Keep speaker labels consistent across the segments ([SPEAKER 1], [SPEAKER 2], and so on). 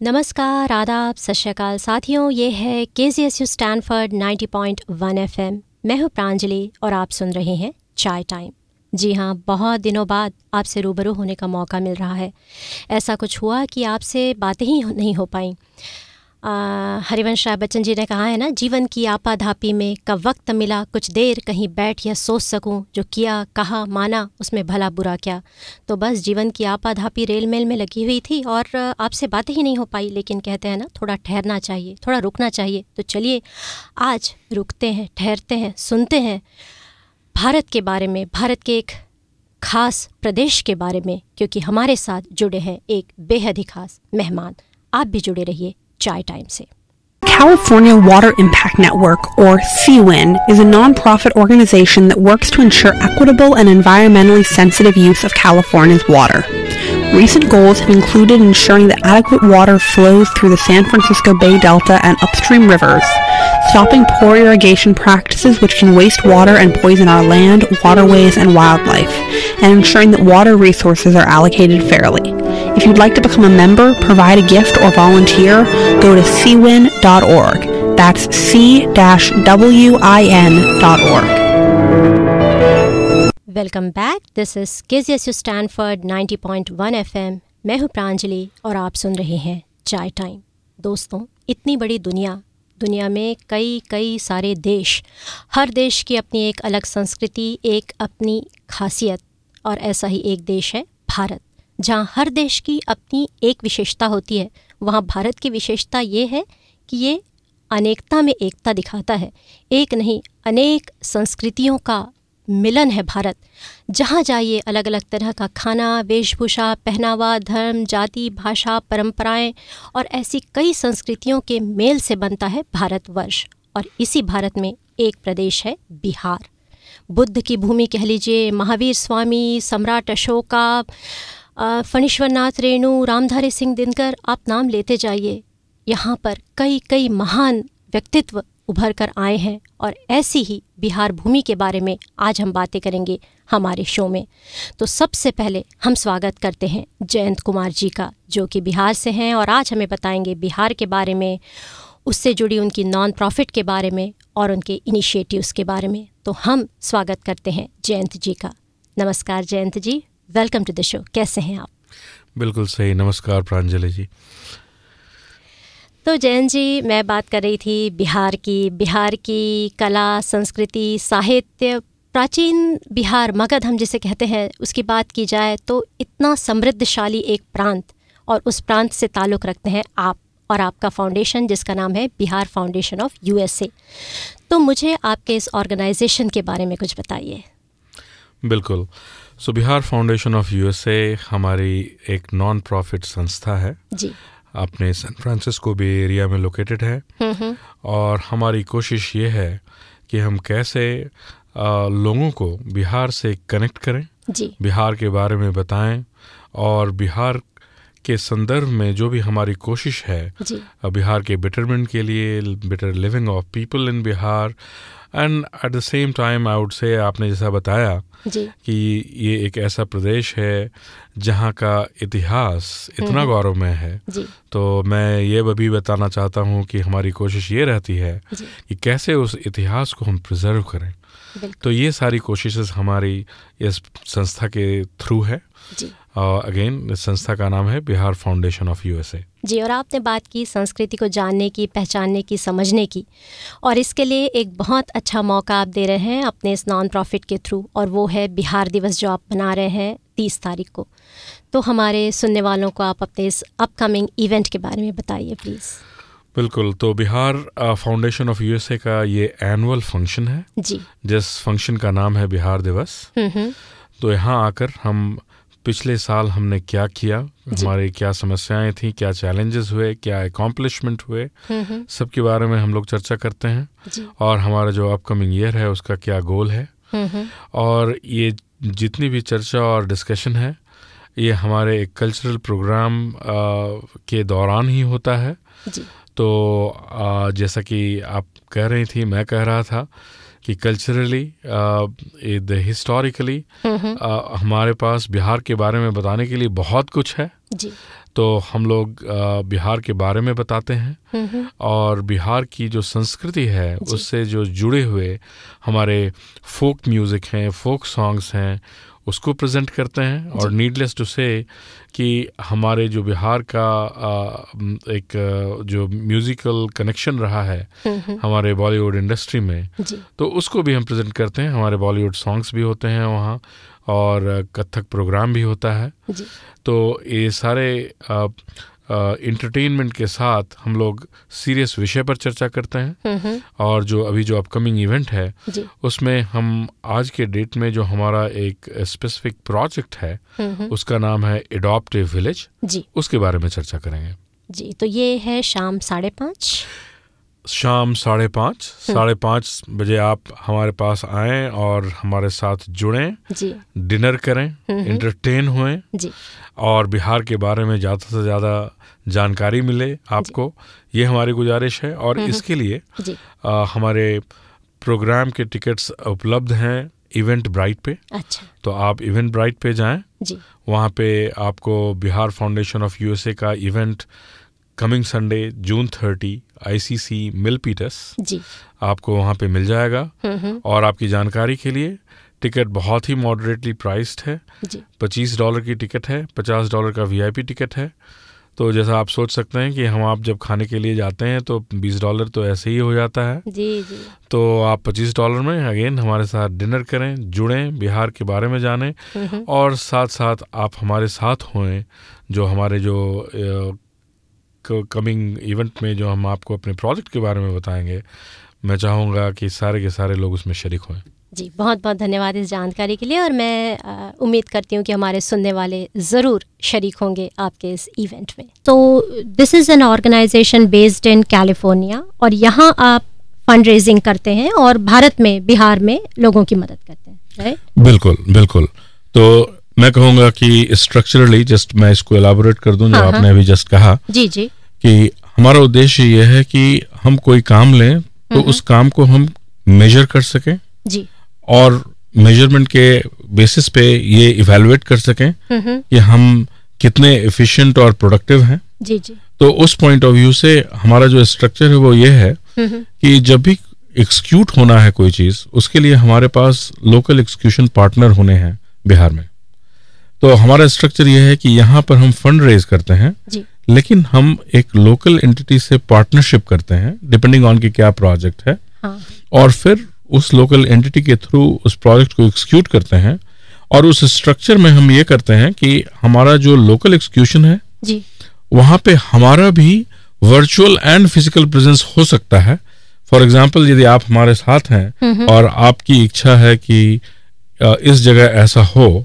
[SPEAKER 1] नमस्कार, आदाब, सत श्रीकाल। साथियों, ये है K G S U Stanford ninety point one F M मैं हूँ प्रांजलि और आप सुन रहे हैं चाय टाइम। जी हाँ बहुत दिनों बाद आपसे रूबरू होने का मौका मिल रहा है। ऐसा कुछ हुआ कि आपसे बातें ही नहीं हो पाई। हरिवंश राय बच्चन जी ने कहा है ना, जीवन की आपाधापी में कब वक्त मिला, कुछ देर कहीं बैठ या सोच सकूँ, जो किया, कहा, माना, उसमें भला बुरा क्या। तो बस जीवन की आपाधापी रेल मेल में लगी हुई थी और आपसे बातें ही नहीं हो पाई, लेकिन कहते हैं ना, थोड़ा ठहरना चाहिए, थोड़ा रुकना चाहिए। तो चलिए, आज रुकते हैं, ठहरते हैं, सुनते हैं भारत के बारे में, भारत के एक खास प्रदेश के बारे में, क्योंकि हमारे साथ जुड़े हैं एक बेहद ही खास मेहमान। आप भी जुड़े रहिए चाय टाइम से
[SPEAKER 2] California Water Impact Network, or CWIN, is a nonprofit organization that works to ensure equitable and environmentally sensitive use of California's water. Recent goals have included ensuring that adequate water flows through the San Francisco Bay Delta and upstream rivers, stopping poor irrigation practices which can waste water and poison our land, waterways, and wildlife, and ensuring that water resources are allocated fairly. If you'd like to become a member, provide a gift, or volunteer, go to cwin.org. That's c-win.org.
[SPEAKER 1] Welcome back this is K C S U Stanford 90.1 FM मैं हूँ प्रांजलि और आप सुन रहे हैं चाय time दोस्तों इतनी बड़ी दुनिया दुनिया में कई कई सारे देश, हर देश की अपनी एक अलग संस्कृति, एक अपनी खासियत और ऐसा ही एक देश है भारत, जहाँ हर देश की अपनी एक विशेषता होती है। वहाँ भारत की विशेषता ये है कि ये अनेकता में एकता दिखाता है। एक नहीं, अनेक संस्कृतियों का मिलन है भारत। जहाँ जाइए अलग अलग तरह का खाना, वेशभूषा, पहनावा, धर्म, जाति, भाषा, परंपराएँ और ऐसी कई संस्कृतियों के मेल से बनता है भारतवर्ष। और इसी भारत में एक प्रदेश है बिहार। बुद्ध की भूमि कह लीजिए, महावीर स्वामी, सम्राट अशोका फणीश्वरनाथ रेणु, रामधारी सिंह दिनकर, आप नाम लेते जाइए। यहाँ पर कई कई महान व्यक्तित्व उभर कर आए हैं और ऐसी ही बिहार भूमि के बारे में आज हम बातें करेंगे हमारे शो में। तो सबसे पहले हम स्वागत करते हैं जयंत कुमार जी का, जो कि बिहार से हैं और आज हमें बताएँगे बिहार के बारे में, उससे जुड़ी उनकी नॉन प्रॉफिट के बारे में और उनके इनिशिएटिव्स के बारे में। तो हम स्वागत करते हैं जयंत जी का। नमस्कार Jayant ji welcome to the show कैसे हैं आप?
[SPEAKER 3] बिल्कुल सही, नमस्कार प्रांजलि जी।
[SPEAKER 1] तो जैन जी मैं बात कर रही थी बिहार की। बिहार की कला संस्कृति साहित्य प्राचीन बिहार मगध हम जिसे कहते हैं उसकी बात की जाए तो इतना समृद्धशाली एक प्रांत और उस प्रांत से ताल्लुक़ रखते हैं आप और आपका फाउंडेशन जिसका नाम है बिहार फाउंडेशन ऑफ़ यूएसए। तो मुझे आपके इस ऑर्गेनाइजेशन के बारे में कुछ बताइए।
[SPEAKER 3] बिल्कुल। So Bihar foundation of USA हमारी एक नॉन प्रॉफिट संस्था है।
[SPEAKER 1] जी।
[SPEAKER 3] अपने सैन फ्रांसिस्को बे एरिया में लोकेटेड है। और हमारी कोशिश ये है कि हम कैसे आ, लोगों को बिहार से कनेक्ट करें
[SPEAKER 1] जी।
[SPEAKER 3] बिहार के बारे में बताएँ और बिहार के संदर्भ में जो भी हमारी कोशिश है बिहार के बेटरमेंट के लिए better living of people in Bihar and at the same time I would say आपने जैसा बताया
[SPEAKER 1] जी।
[SPEAKER 3] कि ये एक ऐसा प्रदेश है जहाँ का इतिहास इतना गौरवमय है।
[SPEAKER 1] जी।
[SPEAKER 3] तो मैं ये भी बताना चाहता हूँ कि हमारी कोशिश ये रहती है
[SPEAKER 1] जी।
[SPEAKER 3] कि कैसे उस इतिहास को हम प्रिजर्व करें। तो ये सारी कोशिशें हमारी इस संस्था के थ्रू है।
[SPEAKER 1] जी।
[SPEAKER 3] अगेन इस संस्था का नाम है Bihar foundation of USA
[SPEAKER 1] ji और आपने बात की संस्कृति को जानने की पहचानने की समझने की और इसके लिए एक बहुत अच्छा मौका आप दे रहे हैं अपने इस नॉन प्रॉफिट के थ्रू और वो है बिहार दिवस जो आप मना रहे हैं तीस तारीख को। तो हमारे सुनने वालों को आप अपने इस अपकमिंग इवेंट के बारे में बताइए प्लीज़
[SPEAKER 3] बिल्कुल तो बिहार फाउंडेशन ऑफ़ यूएसए का ये एनुअल फ़ंक्शन है।
[SPEAKER 1] जी।
[SPEAKER 3] जिस फ़ंक्शन का नाम है बिहार दिवस।
[SPEAKER 1] हम्म हम्म।
[SPEAKER 3] तो यहाँ आकर हम पिछले साल हमने क्या किया। हमारी क्या समस्याएँ थी? क्या चैलेंजेस हुए? क्या अकॉम्प्लिशमेंट हुए?
[SPEAKER 1] हम्म हम्म।
[SPEAKER 3] सबके बारे में हम लोग चर्चा करते हैं। और हमारा जो अपकमिंग ईयर है उसका क्या गोल है?
[SPEAKER 1] हम्म
[SPEAKER 3] और ये जितनी भी चर्चा और डिस्कशन है ये हमारे एक कल्चरल प्रोग्राम आ, के दौरान ही होता है। तो आ, जैसा कि आप कह रही थी मैं कह रहा था कि कल्चरली हिस्टोरिकली
[SPEAKER 1] हम्म हम्म
[SPEAKER 3] हमारे पास बिहार के बारे में बताने के लिए बहुत कुछ है।
[SPEAKER 1] जी।
[SPEAKER 3] तो हम लोग बिहार के बारे में बताते हैं।
[SPEAKER 1] हम्म,
[SPEAKER 3] और बिहार की जो संस्कृति है उससे जो जुड़े हुए हमारे फोक म्यूज़िक हैं फोक सॉन्ग्स हैं उसको प्रेजेंट करते हैं और नीडलेस टू से कि हमारे जो बिहार का एक जो म्यूज़िकल कनेक्शन रहा है हमारे बॉलीवुड इंडस्ट्री में तो उसको भी हम प्रेजेंट करते हैं। हमारे बॉलीवुड सॉन्ग्स भी होते हैं वहाँ और कथक प्रोग्राम भी होता है। तो ये सारे इंटरटेनमेंट के साथ हम लोग सीरियस विषय पर चर्चा करते हैं।
[SPEAKER 1] हम्म,
[SPEAKER 3] और जो अभी जो अपकमिंग इवेंट है उसमें हम आज के डेट में जो हमारा एक स्पेसिफिक प्रोजेक्ट है
[SPEAKER 1] हम्म,
[SPEAKER 3] उसका नाम है एडॉप्टिव विलेज
[SPEAKER 1] जी।
[SPEAKER 3] उसके बारे में चर्चा करेंगे।
[SPEAKER 1] जी तो ये है शाम साढ़े पाँच।
[SPEAKER 3] शाम साढ़े पाँच साढ़े पाँच बजे आप हमारे पास आएँ और हमारे साथ जुड़ें डिनर करें इंटरटेन हुए और बिहार के बारे में ज़्यादा से ज़्यादा जानकारी मिले आपको। ये हमारी गुजारिश है और इसके लिए आ, हमारे प्रोग्राम के टिकट्स उपलब्ध हैं इवेंट ब्राइट पे।
[SPEAKER 1] अच्छा।
[SPEAKER 3] तो आप इवेंट ब्राइट पे जाएँ।
[SPEAKER 1] जी।
[SPEAKER 3] वहाँ पे आपको बिहार फाउंडेशन ऑफ़ यूएसए का event coming Sunday June thirty ICC Milpitas.
[SPEAKER 1] जी।
[SPEAKER 3] आपको वहाँ पे मिल जाएगा।
[SPEAKER 1] हम्म, हम्म,
[SPEAKER 3] और आपकी जानकारी के लिए टिकट बहुत ही मॉडरेटली प्राइस्ड है। पच्चीस डॉलर की टिकट है पचास डॉलर का वीआईपी टिकट है। तो जैसा आप सोच सकते हैं कि हम आप जब खाने के लिए जाते हैं तो बीस डॉलर तो ऐसे ही हो जाता है।
[SPEAKER 1] जी जी।
[SPEAKER 3] तो आप पच्चीस डॉलर में अगेन हमारे साथ डिनर करें जुड़ें बिहार के बारे में जानें।
[SPEAKER 1] हम्म,
[SPEAKER 3] और साथ साथ आप हमारे साथ होएँ जो हमारे जो कमिंग इवेंट में जो हम आपको अपने प्रोजेक्ट के बारे में बताएँगे मैं चाहूँगा कि सारे के सारे लोग उसमें शरीक हों
[SPEAKER 1] जी बहुत बहुत धन्यवाद इस जानकारी के लिए और मैं उम्मीद करती हूँ कि हमारे सुनने वाले ज़रूर शरीक होंगे आपके इस इवेंट में। तो this is an organization based in California और यहाँ आप फंड रेजिंग करते हैं और भारत में बिहार में लोगों की मदद करते हैं राइट
[SPEAKER 3] बिल्कुल बिल्कुल। तो मैं कहूँगा कि स्ट्रक्चरली जस्ट मैं इसको एलाबोरेट कर दूँ जो
[SPEAKER 1] हाँ,
[SPEAKER 3] आपने अभी जस्ट कहा
[SPEAKER 1] जी जी।
[SPEAKER 3] कि हमारा उद्देश्य ये है कि हम कोई काम लें तो उस काम को हम मेजर कर सकें
[SPEAKER 1] जी।
[SPEAKER 3] और मेज़रमेंट के बेसिस पे ये इवेलुएट कर सकें
[SPEAKER 1] हम्म,
[SPEAKER 3] कि हम कितने एफिशिएंट और प्रोडक्टिव हैं।
[SPEAKER 1] जी जी।
[SPEAKER 3] तो उस पॉइंट ऑफ़ व्यू से हमारा जो स्ट्रक्चर है वो ये है
[SPEAKER 1] हम्म,
[SPEAKER 3] कि जब भी एक्सक्यूट होना है कोई चीज़ उसके लिए हमारे पास लोकल एक्सक्यूशन पार्टनर होने हैं बिहार में। तो हमारा स्ट्रक्चर ये है कि यहाँ पर हम फंड रेज करते हैं
[SPEAKER 1] जी।
[SPEAKER 3] लेकिन हम एक लोकल एंटिटी से पार्टनरशिप करते हैं डिपेंडिंग ऑन कि क्या प्रोजेक्ट है।
[SPEAKER 1] हाँ।
[SPEAKER 3] और फिर उस लोकल एंटिटी के थ्रू उस प्रोजेक्ट को एक्सक्यूट करते हैं और उस स्ट्रक्चर में हम ये करते हैं कि हमारा जो लोकल एक्सक्यूशन है
[SPEAKER 1] जी।
[SPEAKER 3] वहाँ पे हमारा भी वर्चुअल एंड फ़िज़िकल प्रेजेंस हो सकता है। फॉर एग्ज़ाम्पल यदि आप हमारे साथ हैं और आपकी इच्छा है कि इस जगह ऐसा हो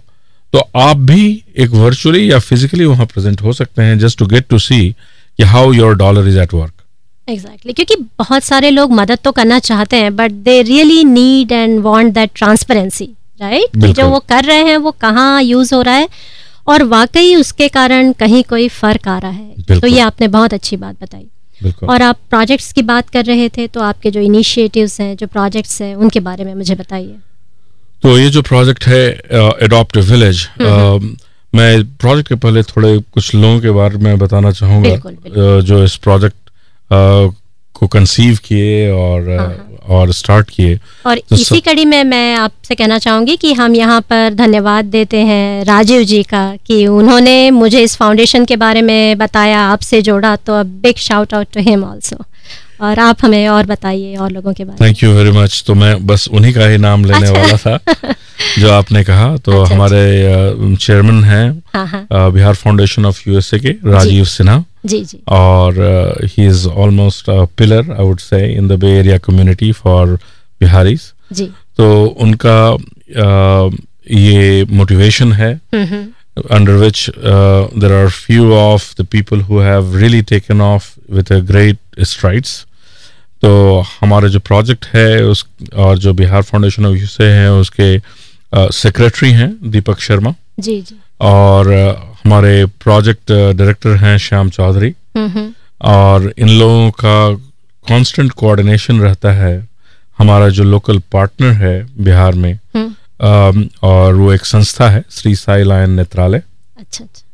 [SPEAKER 3] तो आप भी एक वर्चुअली या फिजिकली वहाँ प्रेजेंट हो सकते हैं just to get to see कि how your dollar is at work
[SPEAKER 1] exactly क्योंकि बहुत सारे लोग मदद तो करना चाहते हैं but they really need and want that transparency
[SPEAKER 3] right.
[SPEAKER 1] जो वो कर रहे हैं वो कहाँ यूज़ हो रहा है और वाकई उसके कारण कहीं कोई फ़र्क आ रहा है। तो ये आपने बहुत अच्छी बात बताई। और आप प्रोजेक्ट्स की बात कर रहे थे तो आपके जो इनिशिएटिव्स हैं जो प्रोजेक्ट्स हैं उनके बारे में मुझे बताइए।
[SPEAKER 3] तो ये जो प्रोजेक्ट है एडॉप्ट विलेज मैं प्रोजेक्ट के पहले थोड़े कुछ लोगों के बारे में बताना चाहूँगा
[SPEAKER 1] बिल्कुल।
[SPEAKER 3] जो इस प्रोजेक्ट को कंसीव किए और और स्टार्ट किए।
[SPEAKER 1] और
[SPEAKER 3] तो
[SPEAKER 1] इसी कड़ी में मैं आपसे कहना चाहूँगी कि हम यहाँ पर धन्यवाद देते हैं राजीव जी का कि उन्होंने मुझे इस फाउंडेशन के बारे में बताया आपसे जोड़ा तो अब big shout out to him also और आप हमें और बताइए और लोगों के बारे में।
[SPEAKER 3] थैंक यू वेरी मच तो मैं बस उन्हीं का ही नाम लेने
[SPEAKER 1] अच्छा।
[SPEAKER 3] वाला था जो आपने कहा। तो
[SPEAKER 1] अच्छा,
[SPEAKER 3] हमारे चेयरमैन हैं
[SPEAKER 1] हाँ हाँ।
[SPEAKER 3] अ, बिहार फाउंडेशन ऑफ़ यूएसए के राजीव सिन्हा।
[SPEAKER 1] जी जी।
[SPEAKER 3] और he is almost pillar I would say in the bay area community for Biharis
[SPEAKER 1] जी।
[SPEAKER 3] तो उनका अ, ये मोटिवेशन है under which uh, there are few of the people who have really taken off with a great strides. तो हमारा जो project है उस और जो बिहार फाउंडेशन ऑफ़ यूसे हैं उसके सेक्रेटरी हैं दीपक शर्मा।
[SPEAKER 1] जी जी।
[SPEAKER 3] और हमारे प्रोजेक्ट डायरेक्टर हैं श्याम चौधरी।
[SPEAKER 1] हम्म, हम्म,
[SPEAKER 3] और इन लोगों का कांस्टेंट कोऑर्डिनेशन रहता है। हमारा जो लोकल पार्टनर है बिहार में
[SPEAKER 1] हम्म,
[SPEAKER 3] अम, और वो एक संस्था है श्री साई लायन नेत्रालय।
[SPEAKER 1] अच्छा अच्छा।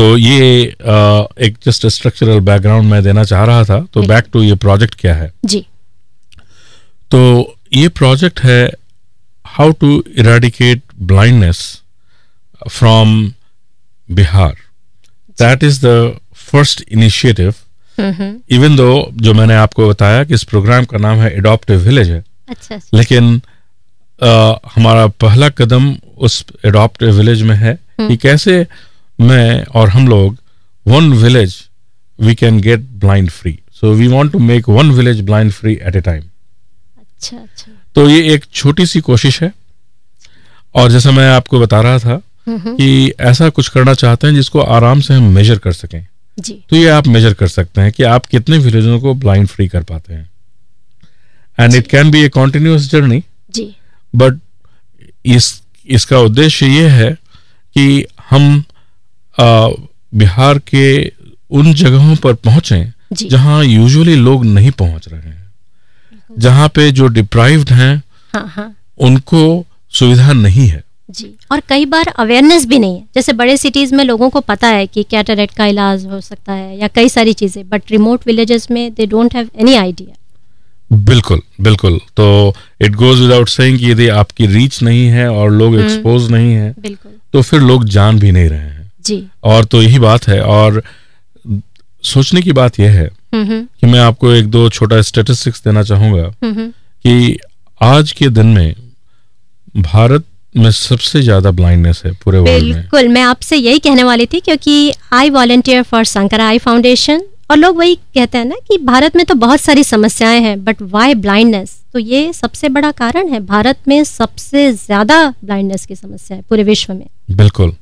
[SPEAKER 3] तो ये आ, एक जस्ट स्ट्रक्चरल बैकग्राउंड मैं देना चाह रहा था। तो बैक टू ये प्रोजेक्ट क्या है?
[SPEAKER 1] जी।
[SPEAKER 3] तो ये प्रोजेक्ट है how to eradicate blindness from Bihar that is the first initiative even though जो मैंने आपको बताया कि इस प्रोग्राम का नाम है एडॉप्टिव विलेज है
[SPEAKER 1] अच्छा अच्छा।
[SPEAKER 3] लेकिन आ, हमारा पहला कदम उस एडॉप्टिव विलेज में है कि कैसे मैं और हम लोग one village we can get blind free so we want to make one village blind free at a time
[SPEAKER 1] अच्छा अच्छा।
[SPEAKER 3] तो ये एक छोटी सी कोशिश है। और जैसा मैं आपको बता रहा था कि ऐसा कुछ करना चाहते हैं जिसको आराम से हम मेजर कर सकें।
[SPEAKER 1] जी।
[SPEAKER 3] तो ये आप मेजर कर सकते हैं कि आप कितने विलेजों को ब्लाइंड फ्री कर पाते हैं। And it can be a continuous
[SPEAKER 1] journey
[SPEAKER 3] but इस इसका उद्देश्य ये है कि हम बिहार के उन जगहों पर पहुँचे जहाँ यूजुअली लोग नहीं पहुँच रहे हैं। जहाँ पे जो डिप्राइव्ड हैं
[SPEAKER 1] हाँ हाँ।
[SPEAKER 3] उनको सुविधा नहीं है।
[SPEAKER 1] जी और कई बार अवेयरनेस भी नहीं है। जैसे बड़े सिटीज़ में लोगों को पता है कि कैटरेक्ट का इलाज हो सकता है या कई सारी चीज़ें बट रिमोट विलेजेस में they don't have any idea
[SPEAKER 3] बिल्कुल बिल्कुल। तो इट गोज विदाउट सेइंग कि यदि आपकी रीच नहीं है और लोग एक्सपोज नहीं है
[SPEAKER 1] बिल्कुल।
[SPEAKER 3] तो फिर लोग जान भी नहीं रहे हैं।
[SPEAKER 1] जी।
[SPEAKER 3] और तो यही बात है और सोचने की बात यह है
[SPEAKER 1] हम्म हम्म।
[SPEAKER 3] कि मैं आपको एक दो छोटा स्टेटिस्टिक्स देना चाहूँगा
[SPEAKER 1] हम्म,
[SPEAKER 3] कि आज के दिन में भारत में सबसे ज़्यादा ब्लाइंडनेस है पूरे वर्ल्ड में।
[SPEAKER 1] बिल्कुल मैं आपसे यही कहने वाली थी क्योंकि I volunteer for Shankar eye foundation और लोग वही कहते हैं ना कि भारत में तो बहुत सारी समस्याएँ हैं बट वाई ब्लाइंडनेस तो ये सबसे बड़ा कारण है भारत में सबसे ज़्यादा ब्लाइंडनेस की समस्या है पूरे विश्व में।
[SPEAKER 3] बिल्कुल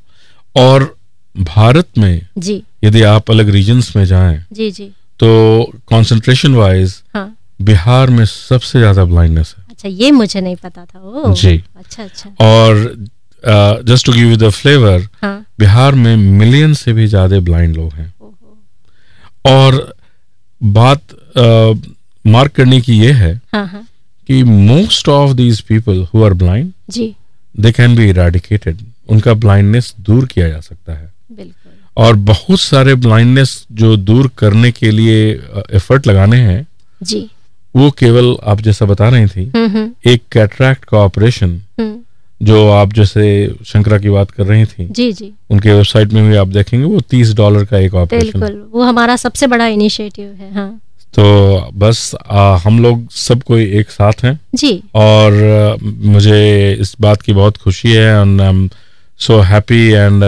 [SPEAKER 3] और भारत में
[SPEAKER 1] जी।
[SPEAKER 3] यदि आप अलग रीजन्स में जाएँ
[SPEAKER 1] जी जी।
[SPEAKER 3] तो कंसंट्रेशन वाइज
[SPEAKER 1] हाँ।
[SPEAKER 3] बिहार में सबसे ज़्यादा ब्लाइंडनेस है।
[SPEAKER 1] अच्छा ये मुझे नहीं पता था। ओ
[SPEAKER 3] जी।
[SPEAKER 1] अच्छा अच्छा।
[SPEAKER 3] और just to give you the
[SPEAKER 1] flavour
[SPEAKER 3] Bihar में मिलियन से भी ज़्यादा ब्लाइंड लोग हैं। और बात मार्क uh, करने की ये है
[SPEAKER 1] हाँ हाँ।
[SPEAKER 3] कि most of these people who are blind
[SPEAKER 1] ji.
[SPEAKER 3] They can be eradicated उनका ब्लाइंडनेस दूर किया जा सकता है। और बहुत सारे ब्लाइंडनेस जो दूर करने के लिए एफर्ट लगाने हैं
[SPEAKER 1] जी।
[SPEAKER 3] वो केवल आप जैसा बता रही थी
[SPEAKER 1] हम्म हम्म।
[SPEAKER 3] एक कैटरैक्ट का ऑपरेशन
[SPEAKER 1] हम्म,
[SPEAKER 3] जो आप जैसे शंकरा की बात कर रही थी
[SPEAKER 1] जी जी।
[SPEAKER 3] उनके वेबसाइट में भी आप देखेंगे वो तीस डॉलर का एक ऑपरेशन
[SPEAKER 1] बिल्कुल वो हमारा सबसे बड़ा इनिशिएटिव है हाँ।
[SPEAKER 3] तो बस आ, हम लोग सब कोई एक साथ हैं।
[SPEAKER 1] जी।
[SPEAKER 3] और आ, मुझे इस बात की बहुत खुशी है and I am so happy and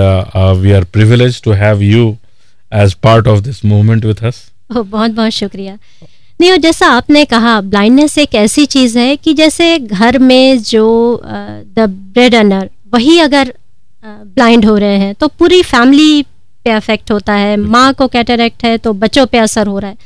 [SPEAKER 3] we are privilege to have you as part of this movement with us
[SPEAKER 1] ओ, बहुत बहुत शुक्रिया। नहीं और जैसा आपने कहा ब्लाइंडनेस एक ऐसी चीज़ है कि जैसे घर में जो द ब्रेड अनर वही अगर ब्लाइंड हो रहे हैं तो पूरी फैमिली पे अफेक्ट होता है माँ को कैटरेक्ट है तो बच्चों पे असर हो रहा है।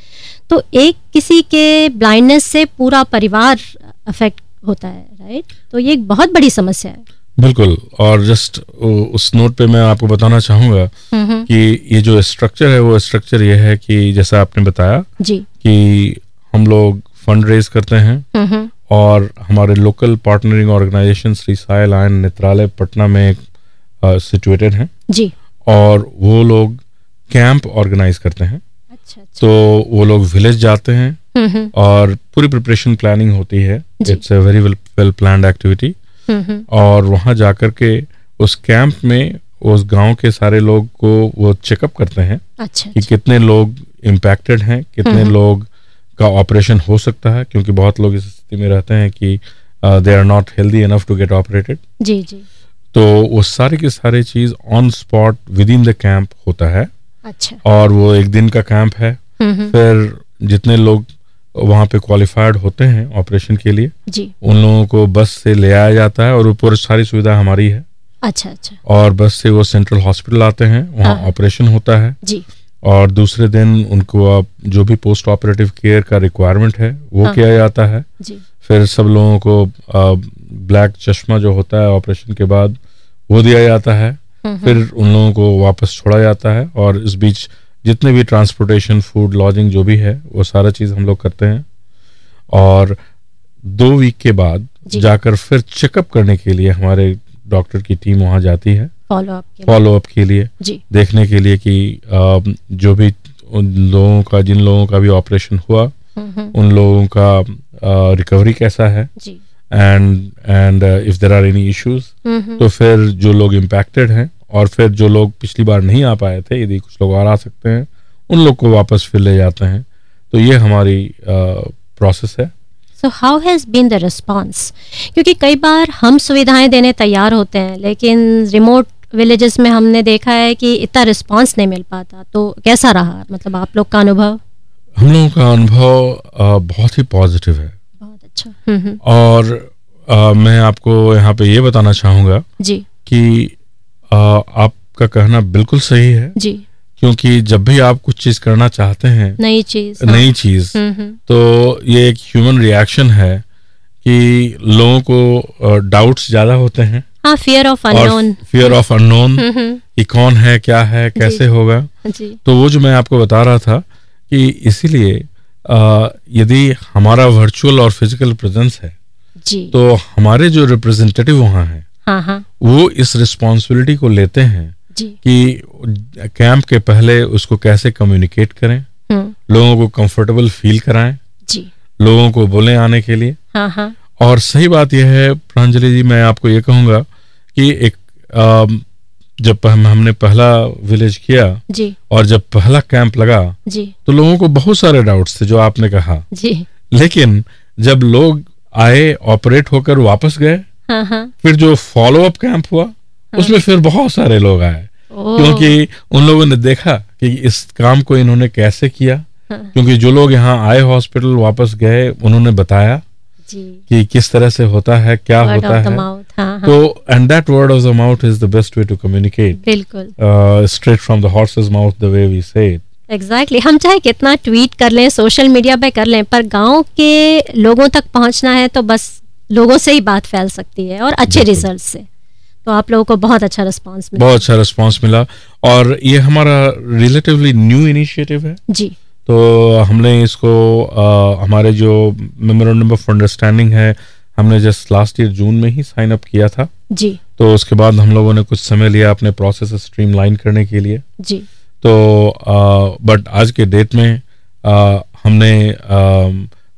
[SPEAKER 1] तो एक किसी के ब्लाइंडनेस से पूरा परिवार अफेक्ट होता है राइट तो ये एक बहुत बड़ी समस्या है।
[SPEAKER 3] बिल्कुल। और जस्ट उस नोट पे मैं आपको बताना चाहूँगा कि ये जो स्ट्रक्चर है वो स्ट्रक्चर ये है कि जैसा आपने बताया
[SPEAKER 1] जी।
[SPEAKER 3] कि हम लोग फंड रेज करते हैं और हमारे local partnering organization Shri Sai lion Netralaya Patna में सिचुएटेड हैं।
[SPEAKER 1] जी।
[SPEAKER 3] और वो लोग कैंप ऑर्गेनाइज करते हैं।
[SPEAKER 1] अच्छा अच्छा।
[SPEAKER 3] तो वो लोग विलेज जाते हैं और पूरी प्रिपरेशन प्लानिंग होती है। It's a very well
[SPEAKER 1] planned activity
[SPEAKER 3] और वहाँ जाकर के उस कैंप में उस गाँव के सारे लोग को वो चेकअप करते हैं
[SPEAKER 1] अच्छा
[SPEAKER 3] कि
[SPEAKER 1] अच्छा।
[SPEAKER 3] कितने लोग इम्पैक्टेड हैं कितने। लोग का ऑपरेशन हो सकता है क्योंकि बहुत लोग इस स्थिति में रहते हैं कि they are not healthy enough to get operated
[SPEAKER 1] जी जी।
[SPEAKER 3] तो वो सारे की सारे चीज़ on spot within the camp होता है।
[SPEAKER 1] अच्छा।
[SPEAKER 3] और वो एक दिन का कैंप है। फिर जितने लोग वहाँ पे क्वालिफाइड होते हैं ऑपरेशन के लिए।
[SPEAKER 1] जी।
[SPEAKER 3] उन लोगों को बस से ले आया जाता है और ऊपर सारी सुविधा हमारी है।
[SPEAKER 1] अच्छा अच्छा।
[SPEAKER 3] और बस से वो सेंट्रल हॉस्पिटल आते हैं वहाँ
[SPEAKER 1] हाँ।
[SPEAKER 3] ऑपरेशन होता है।
[SPEAKER 1] जी।
[SPEAKER 3] और दूसरे दिन उनको आप जो भी पोस्ट ऑपरेटिव केयर का रिक्वायरमेंट है वो
[SPEAKER 1] हाँ।
[SPEAKER 3] किया जाता है।
[SPEAKER 1] जी।
[SPEAKER 3] फिर सब लोगों को ब्लैक चश्मा जो होता है ऑपरेशन के बाद वो दिया जाता है।
[SPEAKER 1] हम्म,
[SPEAKER 3] फिर उन लोगों को वापस छोड़ा जाता है और इस बीच जितने भी ट्रांसपोर्टेशन फ़ूड लॉजिंग जो भी है वो सारा चीज़ हम लोग करते हैं। और दो वीक के बाद जाकर फिर चेकअप करने के लिए हमारे डॉक्टर की टीम वहाँ जाती है।
[SPEAKER 1] फॉलो अप के
[SPEAKER 3] लिए।
[SPEAKER 1] जी।
[SPEAKER 3] देखने के लिए कि जो भी उन लोगों का जिन लोगों का भी ऑपरेशन हुआ
[SPEAKER 1] हम्म, हम्म,
[SPEAKER 3] उन लोगों का रिकवरी कैसा है? And and if there are
[SPEAKER 1] any issues
[SPEAKER 3] तो फिर जो लोग इम्पैक्टेड हैं और फिर जो लोग पिछली बार नहीं आ पाए थे यदि कुछ लोग और आ सकते हैं उन लोग को वापस फिर ले जाते हैं। तो ये हमारी प्रोसेस है।
[SPEAKER 1] So how has been the response क्योंकि कई बार हम सुविधाएँ देने तैयार होते हैं लेकिन रिमोट विलेजेस में हमने देखा है कि इतना रिस्पॉन्स नहीं मिल पाता। तो कैसा रहा? मतलब आप लोग का अनुभव?
[SPEAKER 3] हम लोगों का अनुभव बहुत ही पॉजिटिव है।
[SPEAKER 1] बहुत अच्छा। हम्म, हम्म,
[SPEAKER 3] और अ, मैं आपको यहाँ पे ये बताना चाहूँगा
[SPEAKER 1] जी।
[SPEAKER 3] कि आपका कहना बिल्कुल सही है।
[SPEAKER 1] जी।
[SPEAKER 3] क्योंकि जब भी आप कुछ चीज़ करना चाहते हैं
[SPEAKER 1] नई चीज़
[SPEAKER 3] नई चीज़
[SPEAKER 1] हम्म, हम्म,
[SPEAKER 3] तो ये एक ह्यूमन रिएक्शन है कि लोगों को डाउट्स ज़्यादा होते हैं।
[SPEAKER 1] हाँ फियर ऑफ़
[SPEAKER 3] और
[SPEAKER 1] unknown
[SPEAKER 3] fear of unknown
[SPEAKER 1] hmm,
[SPEAKER 3] कि कौन है क्या है कैसे होगा।
[SPEAKER 1] जी।
[SPEAKER 3] तो वो जो मैं आपको बता रहा था कि इसीलिए यदि हमारा वर्चुअल और फ़िज़िकल प्रेजेंस है
[SPEAKER 1] जी।
[SPEAKER 3] तो हमारे जो रिप्रेजेंटेटिव वहाँ हैं
[SPEAKER 1] हाँ हाँ।
[SPEAKER 3] वो इस रिस्पॉन्सिबिलिटी को लेते हैं कि कैंप के पहले उसको कैसे कम्युनिकेट करें
[SPEAKER 1] हम्म,
[SPEAKER 3] लोगों को कंफर्टेबल फील कराएँ
[SPEAKER 1] जी।
[SPEAKER 3] लोगों को बोले आने के लिए।
[SPEAKER 1] हाँ हाँ।
[SPEAKER 3] और सही बात यह है प्रांजलि जी मैं आपको ये कहूँगा कि एक अम, जब हम हमने पहला विलेज किया
[SPEAKER 1] जी।
[SPEAKER 3] और जब पहला कैंप लगा
[SPEAKER 1] जी।
[SPEAKER 3] तो लोगों को बहुत सारे डाउट्स थे जो आपने कहा।
[SPEAKER 1] जी।
[SPEAKER 3] लेकिन जब लोग आए ऑपरेट होकर वापस गए फिर जो फॉलो अप कैंप हुआ उसमें फिर बहुत सारे लोग आए। क्योंकि उन लोगों ने देखा कि इस काम को इन्होंने कैसे किया।
[SPEAKER 1] हाँ,
[SPEAKER 3] क्योंकि जो लोग यहाँ आए हॉस्पिटल वापस गए उन्होंने बताया
[SPEAKER 1] जी।
[SPEAKER 3] कि किस तरह से होता है क्या
[SPEAKER 1] वर्ड
[SPEAKER 3] होता है।
[SPEAKER 1] हाँ हाँ।
[SPEAKER 3] तो and that word of the mouth is the best way to communicate
[SPEAKER 1] बिल्कुल।
[SPEAKER 3] Straight from the horse's mouth the way we say
[SPEAKER 1] exactly exactly. हम चाहे कितना ट्वीट कर लें सोशल मीडिया पे कर लें पर गाँव के लोगों तक पहुँचना है तो बस लोगों से ही बात फैल सकती है और अच्छे रिज़ल्ट से। तो आप लोगों को बहुत अच्छा रिस्पांस मिला।
[SPEAKER 3] बहुत अच्छा रिस्पांस मिला। और ये हमारा रिलेटिवली न्यू इनिशिएटिव है।
[SPEAKER 1] जी।
[SPEAKER 3] तो हमने इसको अ, हमारे जो मेमोरेंडम ऑफ़ अंडरस्टैंडिंग है हमने जस्ट लास्ट ईयर जून में ही साइन अप किया था।
[SPEAKER 1] जी।
[SPEAKER 3] तो उसके बाद हम लोगों ने कुछ समय लिया अपने प्रोसेस स्ट्रीमलाइन करने के लिए।
[SPEAKER 1] जी।
[SPEAKER 3] तो बट आज के डेट में अ, हमने